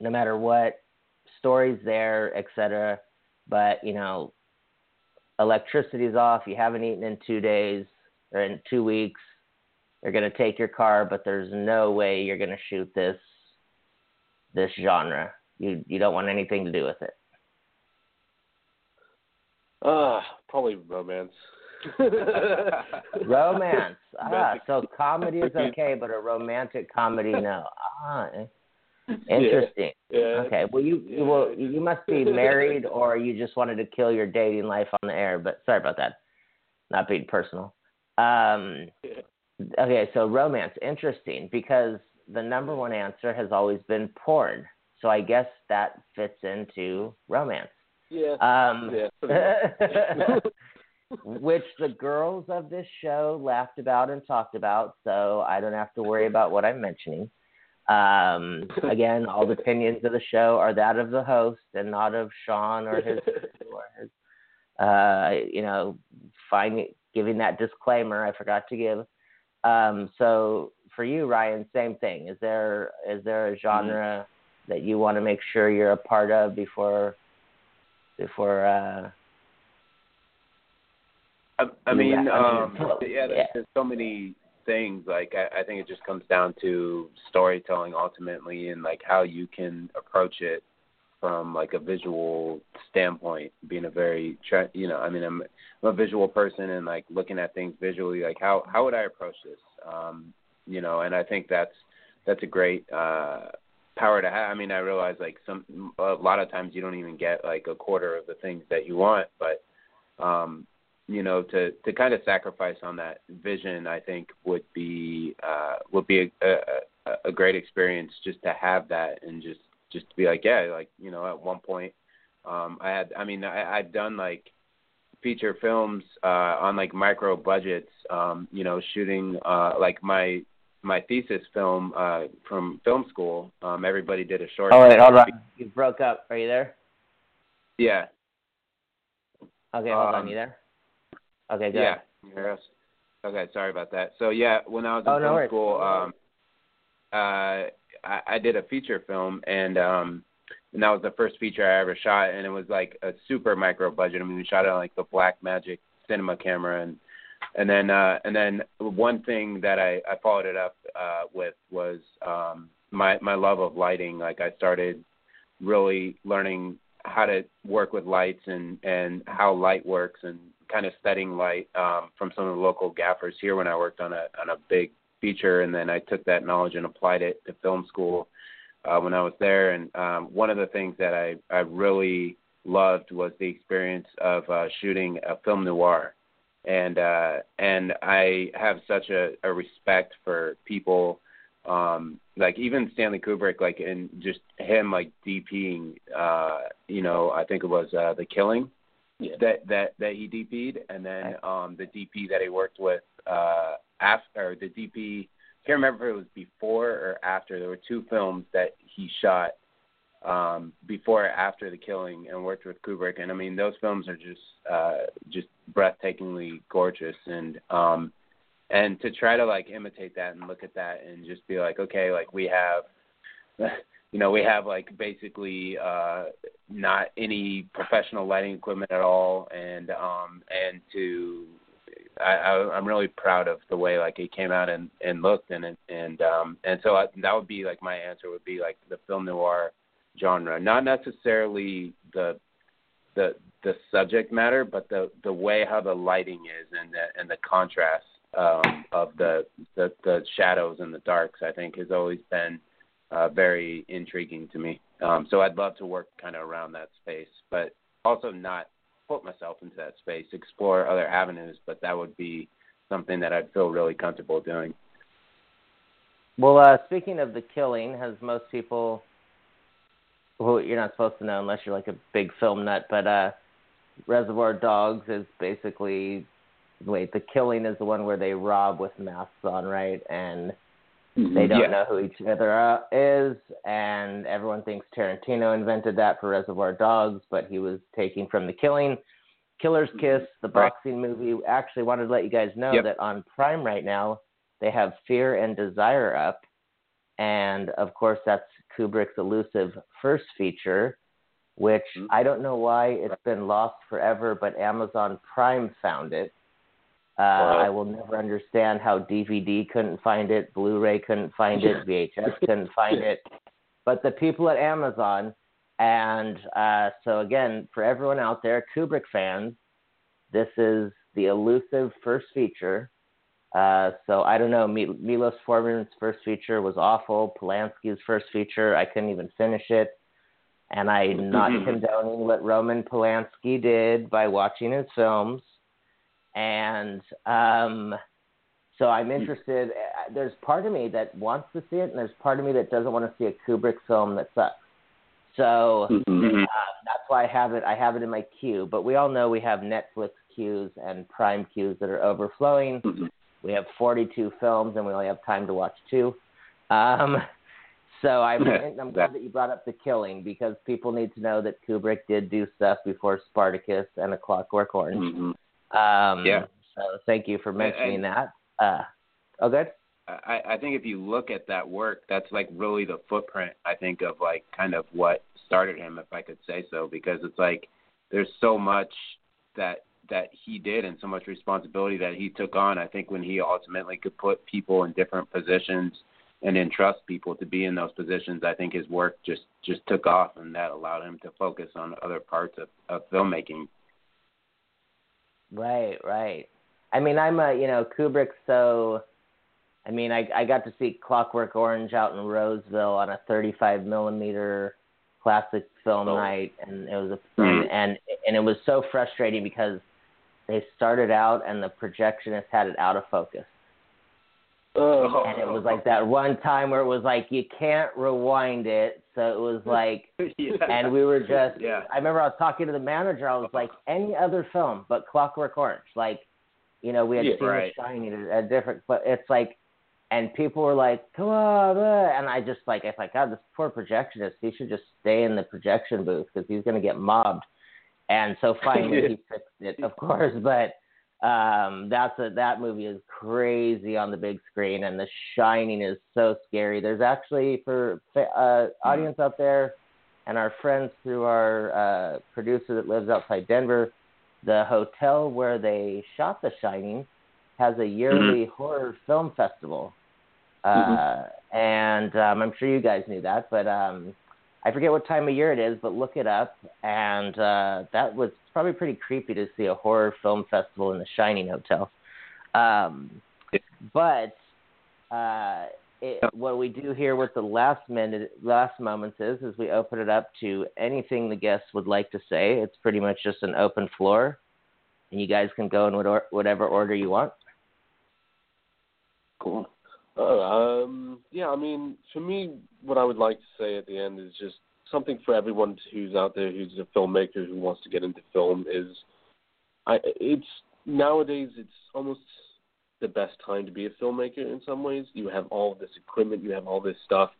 no matter what, stories there, etc. But you know, electricity's off. You haven't eaten in two days or in two weeks. They're gonna take your car, but there's no way you're gonna shoot this this genre. You you don't want anything to do with it. Uh, probably romance. romance. Ah, so comedy is okay, but a romantic comedy, no. Ah. Interesting. Yeah. yeah. Okay. Well, you Yeah. well you must be married, or you just wanted to kill your dating life on the air. But sorry about that. Not being personal. Um, okay, so romance, interesting, because the number one answer has always been porn. So I guess that fits into romance. Yeah. Um, Yeah. which the girls of this show laughed about and talked about, so I don't have to worry about what I'm mentioning. Um, again, all the opinions of the show are that of the host and not of Sean or his or his uh, you know, finding giving that disclaimer I forgot to give. Um, so for you, Ryan, same thing. Is there is there a genre that you want to make sure you're a part of before before uh I, I mean, um, yeah, there's, there's so many things. Like, I, I think it just comes down to storytelling ultimately, and like how you can approach it from like a visual standpoint. Being a very, tra- you know, I mean, I'm, I'm a visual person, and like looking at things visually. Like, how how would I approach this? Um, you know, and I think that's that's a great uh power to have. I mean, I realize like some a lot of times you don't even get like a quarter of the things that you want, but um you know to to kind of sacrifice on that vision i think would be uh would be a, a a great experience just to have that and just just to be like yeah like you know at one point um i had i mean i i've done like feature films uh on like micro budgets um you know shooting uh like my my thesis film uh from film school um everybody did a short Oh wait, hold on. You broke up. Are you there? yeah Okay, hold on, Um, you there? Okay, good. Yeah. you? Okay, sorry about that. So yeah, when I was in Oh, no film school, um, uh, I, I did a feature film, and um, and that was the first feature I ever shot, and it was like a super micro budget. I mean, we shot it on like the Blackmagic cinema camera, and and then uh, and then one thing that I, I followed it up uh, with was um, my my love of lighting. Like I started really learning how to work with lights and and how light works and kind of studying light um, from some of the local gaffers here when I worked on a on a big feature, and then I took that knowledge and applied it to film school uh, when I was there. And um, one of the things that I I really loved was the experience of uh, shooting a film noir, and uh, and I have such a, a respect for people um like even Stanley Kubrick like and just him like DPing uh you know I think it was uh The Killing Yeah. that that that he DP'd and then um the DP that he worked with uh after or the DP can't remember if it was before or after there were two films that he shot um before or after the killing and worked with Kubrick and I mean those films are just uh just breathtakingly gorgeous and um and to try to like imitate that and look at that and just be like okay like we have you know we have like basically uh not any professional lighting equipment at all. And um and to I, I I'm really proud of the way like it came out and and looked and and um and so I, that would be like my answer would be like the film noir genre. Not necessarily the the the subject matter but the the way how the lighting is and the and the contrast um of the the the shadows and the darks I think has always been uh very intriguing to me um so I'd love to work kind of around that space but also not put myself into that space, explore other avenues, but that would be something that I'd feel really comfortable doing. Well, uh, speaking of the killing, has most people, well, you're not supposed to know unless you're like a big film nut, but uh, Reservoir Dogs is basically, wait, the killing is the one where they rob with masks on, right? And they don't know who each other is, and everyone thinks Tarantino invented that for Reservoir Dogs, but he was taking from The Killing. Killer's Kiss, the Right. boxing movie. Actually, wanted to let you guys know Yep. that on Prime right now they have Fear and Desire up, and of course that's Kubrick's elusive first feature, which Mhm. I don't know why it's been lost forever, but Amazon Prime found it. Uh, Wow. I will never understand how DVD couldn't find it, Blu-ray couldn't find it, VHS couldn't find it, but the people at Amazon. And uh, so again, for everyone out there, Kubrick fans, this is the elusive first feature. Uh, so I don't know. Milos Forman's first feature was awful. Polanski's first feature, I couldn't even finish it. And I'm not condoning what Roman Polanski did by watching his films. And um, so I'm interested. Uh, there's part of me that wants to see it, and there's part of me that doesn't want to see a Kubrick film that sucks. So mm-hmm. uh, that's why I have it. I have it in my queue. But we all know we have Netflix queues and Prime queues that are overflowing. Mm-hmm. We have 42 films, and we only have time to watch two. Um, so I'm, I'm glad that you brought up The Killing because people need to know that Kubrick did do stuff before Spartacus and A Clockwork Orange. Mm-hmm. Um, yeah. So thank you for mentioning that. Uh, oh, good. I, I think if you look at that work, that's like really the footprint. I think of like kind of what started him, if I could say so, because it's like there's so much that that he did and so much responsibility that he took on. I think when he ultimately could put people in different positions and entrust people to be in those positions, I think his work just just took off, and that allowed him to focus on other parts of, of filmmaking. Right, right. I mean, I'm a you know Kubrick, so I mean, I I got to see Clockwork Orange out in Roseville on a 35 millimeter classic film oh. night, and it was a mm. and and it was so frustrating because they started out and the projectionist had it out of focus. Oh. And it was like that one time where it was like you can't rewind it, so it was like, yeah. and we were just. Yeah. I remember I was talking to the manager. I was like, any other film but Clockwork Orange, like, you know, we had yeah, seen right. The Shining at a different, but it's like and people were like, "Come on!" And I just like, it's like, God, this poor projectionist. He should just stay in the projection booth because he's going to get mobbed. And so finally he fixed it, of course. But um, that's a that movie is crazy on the big screen, and The Shining is so scary. There's actually for uh, audience out there, and our friends through our uh, producer that lives outside Denver, the hotel where they shot The Shining has a yearly mm-hmm. horror film festival mm-hmm. and um, I'm sure you guys knew that, but um, I forget what time of year it is, but look it up. And uh, that was probably pretty creepy to see a horror film festival in the Shining Hotel. Um, but uh, it, what we do here with the last minute, last moments is, is we open it up to anything the guests would like to say. It's pretty much just an open floor, and you guys can go in whatever order you want. Cool. Oh, um, yeah, I mean, for me, what I would like to say at the end is just something for everyone who's out there who's a filmmaker who wants to get into film is, I it's nowadays it's almost the best time to be a filmmaker in some ways. You have all this equipment, you have all this stuff,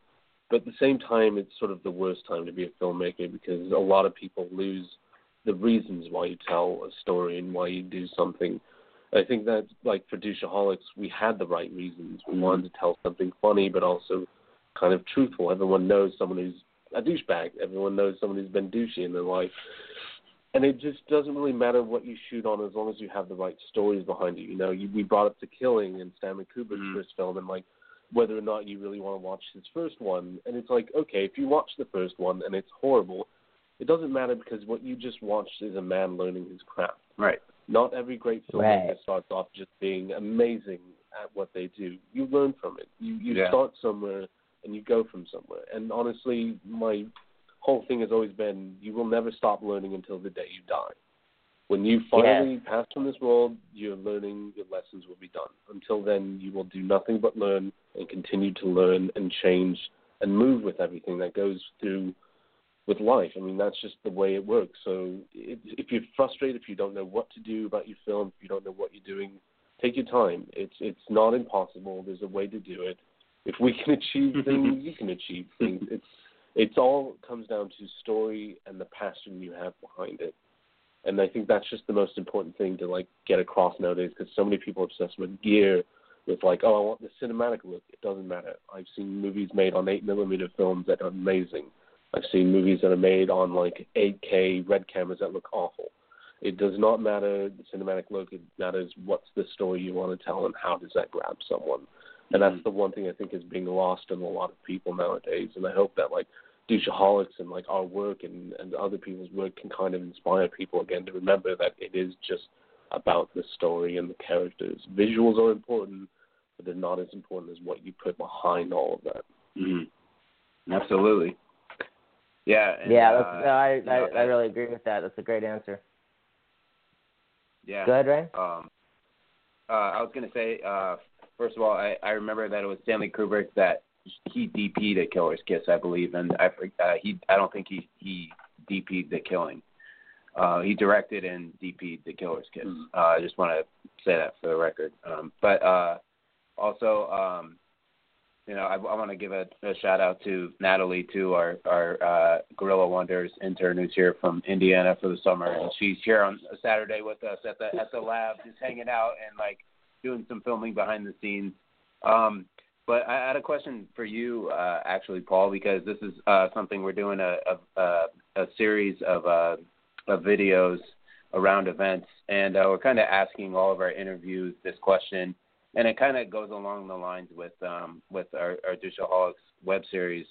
but at the same time, it's sort of the worst time to be a filmmaker because a lot of people lose the reasons why you tell a story and why you do something I think that like for Douchaholics, we had the right reasons. We wanted to tell something funny, but also kind of truthful. Everyone knows someone who's a douchebag. Everyone knows someone who's been douchey in their life. And it just doesn't really matter what you shoot on as long as you have the right stories behind you. You know, you, we brought up The Killing and Stanley Kubrick's mm. first film, and like whether or not you really want to watch his first one. And it's like, okay, if you watch the first one and it's horrible, it doesn't matter because what you just watched is a man learning his craft. Right. Not every great filmmaker right. starts off just being amazing at what they do. You learn from it. You you yeah. start somewhere and you go from somewhere. And honestly, my whole thing has always been you will never stop learning until the day you die. When you finally yeah. pass from this world, your learning, your lessons will be done. Until then, you will do nothing but learn and continue to learn and change and move with everything that goes through with life. I mean, that's just the way it works. So it, if you're frustrated, if you don't know what to do about your film, if you don't know what you're doing, take your time. It's it's not impossible. There's a way to do it. If we can achieve things, you can achieve things. It's it's all comes down to story and the passion you have behind it. And I think that's just the most important thing to like get across nowadays because so many people are obsessed with gear, with like, oh, I want the cinematic look. It doesn't matter. I've seen movies made on eight millimeter films that are amazing I've seen movies that are made on like 8K red cameras that look awful. It does not matter the cinematic look. It matters what's the story you want to tell and how does that grab someone. And that's the one thing I think is being lost in a lot of people nowadays. And I hope that like douchaholics and like our work and, and other people's work can kind of inspire people again to remember that it is just about the story and the characters. Visuals are important, but they're not as important as what you put behind all of that. Mm-hmm. Absolutely. Yeah. And, yeah, uh, no, I, you know, I I really agree with that. That's a great answer. Yeah. Go ahead, Ray. Um, uh, I was gonna say, uh, first of all, I, I remember that it was Stanley Kubrick that he DP'd a Killer's Kiss, I believe, and I uh, he I don't think he he DP'd the killing. Uh, he directed and DP'd the Killer's Kiss. Mm-hmm. Uh, I just want to say that for the record. Um, but uh, also, um, you know, I, I want to give a, a shout out to Natalie, to our our uh, Gorilla Wonders intern who's here from Indiana for the summer, and she's here on a Saturday with us at the at the lab, just hanging out and like doing some filming behind the scenes. Um, but I had a question for you, uh, actually, Paul, because this is uh, something we're doing a a, a, series of uh, of videos around events, and uh, we're kind of asking all of our interviews this question, and it kind of goes along the lines with um, with our, our Douchaholics web series.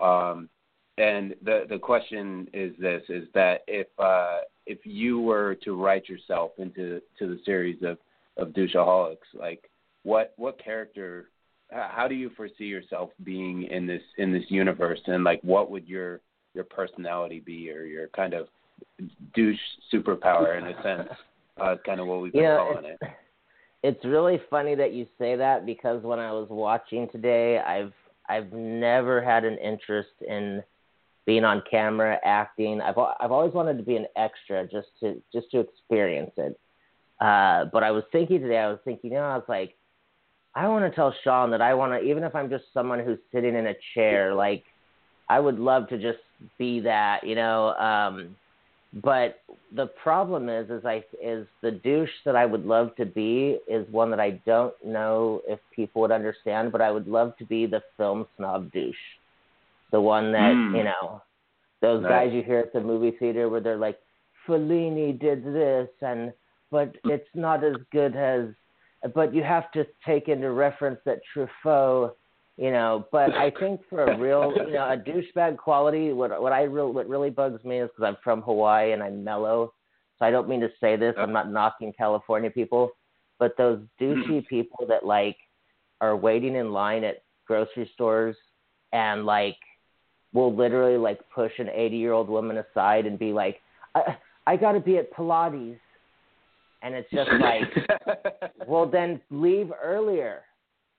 Um, and the the question is this: is that if uh, if you were to write yourself into to the series of of Douchaholics, like what what character how do you foresee yourself being in this in this universe? And like what would your your personality be or your kind of douche superpower in a sense? Uh kind of what we've been know, calling it it's, really funny that you say that because when I was watching today, I've I've never had an interest in being on camera, acting. I've I've always wanted to be an extra just to just to experience it. Uh, but I was thinking today, I was thinking, you know, I was like, I want to tell Sean that I want to, even if I'm just someone who's sitting in a chair, like I would love to just be that, you know. Um, but the problem is, is I is the douche that I would love to be is one that I don't know if people would understand, but I would love to be the film snob douche, the one that Mm. you know, those Nice. guys you hear at the movie theater where they're like, Fellini did this, and but it's not as good as, but you have to take into reference that Truffaut you know. But I think for a real, you know, a douchebag quality, what what I real what really bugs me is because I'm from Hawaii and I'm mellow. So I don't mean to say this. I'm not knocking California people, but those douchey people that like are waiting in line at grocery stores and like will literally like push an 80 year old woman aside and be like, I, I got to be at Pilates. And it's just like, well, then leave earlier.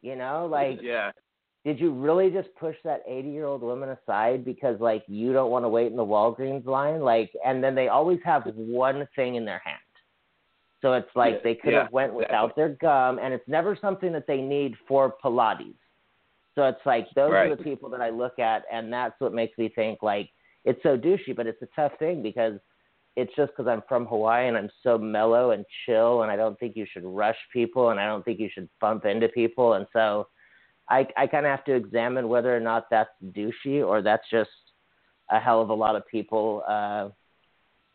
You know, like yeah did you really just push that 80 year old woman aside because like you don't want to wait in the Walgreens line? Like and then they always have one thing in their hand. So it's like Yeah, they could yeah, have went without their gum and it's never something that they need for Pilates. So it's like those are the people that I look at and that's what makes me think like it's so douchey but it's a tough thing because it's just because I'm from Hawaii and I'm so mellow and chill and I don't think you should rush people and I don't think you should bump into people and so I I kind of have to examine whether or not that's douchey or that's just a hell of a lot of people uh,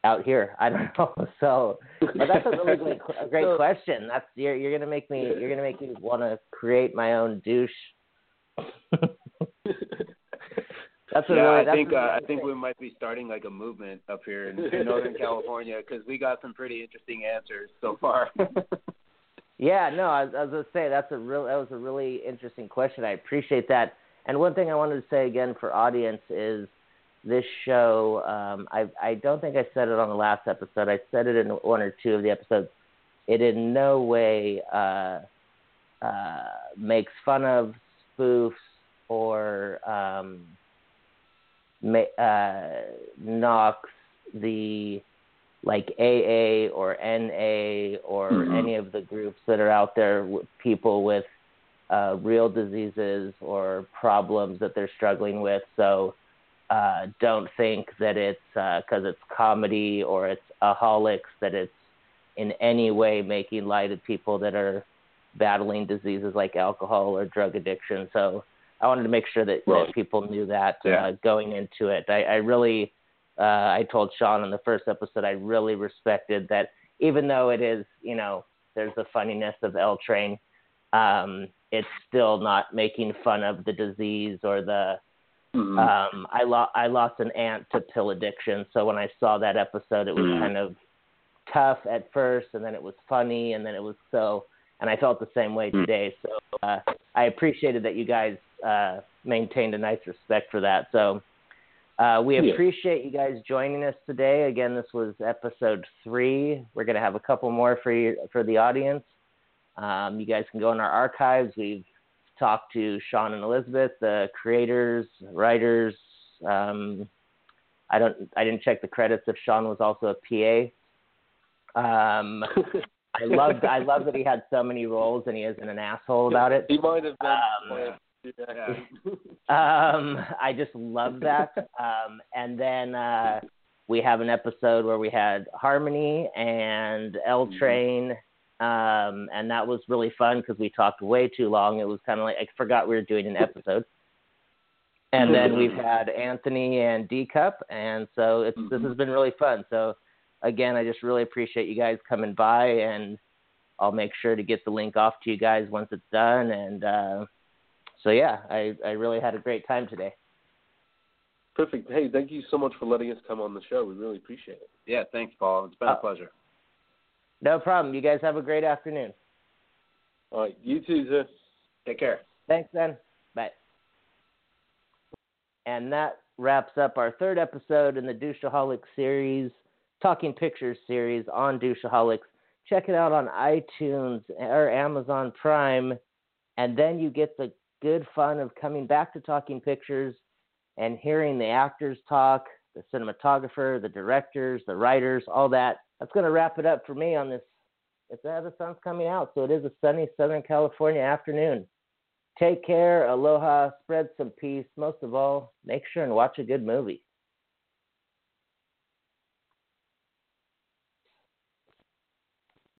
out here. I don't know. So, but that's a really great, a great So- question. That's you're you're gonna make me you're gonna make me want to create my own douche. that's a yeah, really. I think a uh, I think we might be starting like a movement up here in, in Northern California because we got some pretty interesting answers so far. Yeah, no, I, I was gonna say that's a real that was a really interesting question. I appreciate that. And one thing I wanted to say again for audience is this show. Um, I I don't think I said it on the last episode. I said it in one or two of the episodes. It in no way uh, uh, makes fun of spoofs or um, ma- uh, knocks the like AA or NA or Mhm. any of the groups that are out there with people with uh, real diseases or problems that they're struggling with. So uh, don't think that it's because it's comedy or it's aholics that it's in any way making light of people that are battling diseases like alcohol or drug addiction. So I wanted to make sure that, Right. that people knew that Yeah. uh, going into it. I, I really uh, I told Sean in the first episode I really respected that even though it is, you know, there's the funniness of L Train, um, it's still not making fun of the disease or the. Mhm. Um, I lost I lost an aunt to pill addiction, so when I saw that episode, it was Mhm. kind of tough at first, and then it was funny, and then it was so. And I felt the same way today. So uh, I appreciated that you guys uh, maintained a nice respect for that. So uh, we Yeah. appreciate you guys joining us today. Again, this was episode three. We're going to have a couple more for you, for the audience. Um, you guys can go in our archives. We've talked to Sean and Elizabeth, the creators, writers. Um, I don't. I didn't check the credits if Sean was also a PA. Um, I loved. I love that he had so many roles and he isn't an asshole about it. He might have been. Um, yeah. Um, I just love that. Um, and then uh, we have an episode where we had Harmony and L Train, um, and that was really fun because we talked way too long. It was kind of like I forgot we were doing an episode. And then we've had Anthony and D Cup, and so it's this has been really fun. So again, I just really appreciate you guys coming by, and I'll make sure to get the link off to you guys once it's done. And uh, so yeah, I I really had a great time today. Perfect. Hey, thank you so much for letting us come on the show. We really appreciate it. Yeah, thanks, Paul. It's been a Uh, pleasure. No problem. You guys have a great afternoon. All right, you too, sir. Take care. Thanks, then. Bye. And that wraps up our third episode in the Douchaholics series, Talking Pictures series on Douchaholics. Check it out on iTunes or Amazon Prime, and then you get the good fun of coming back to Talking Pictures and hearing the actors talk, the cinematographer, the directors, the writers, all that. That's going to wrap it up for me on this. It's uh, the sun's coming out, so it is a sunny Southern California afternoon. Take care, aloha, spread some peace. Most of all, make sure and watch a good movie.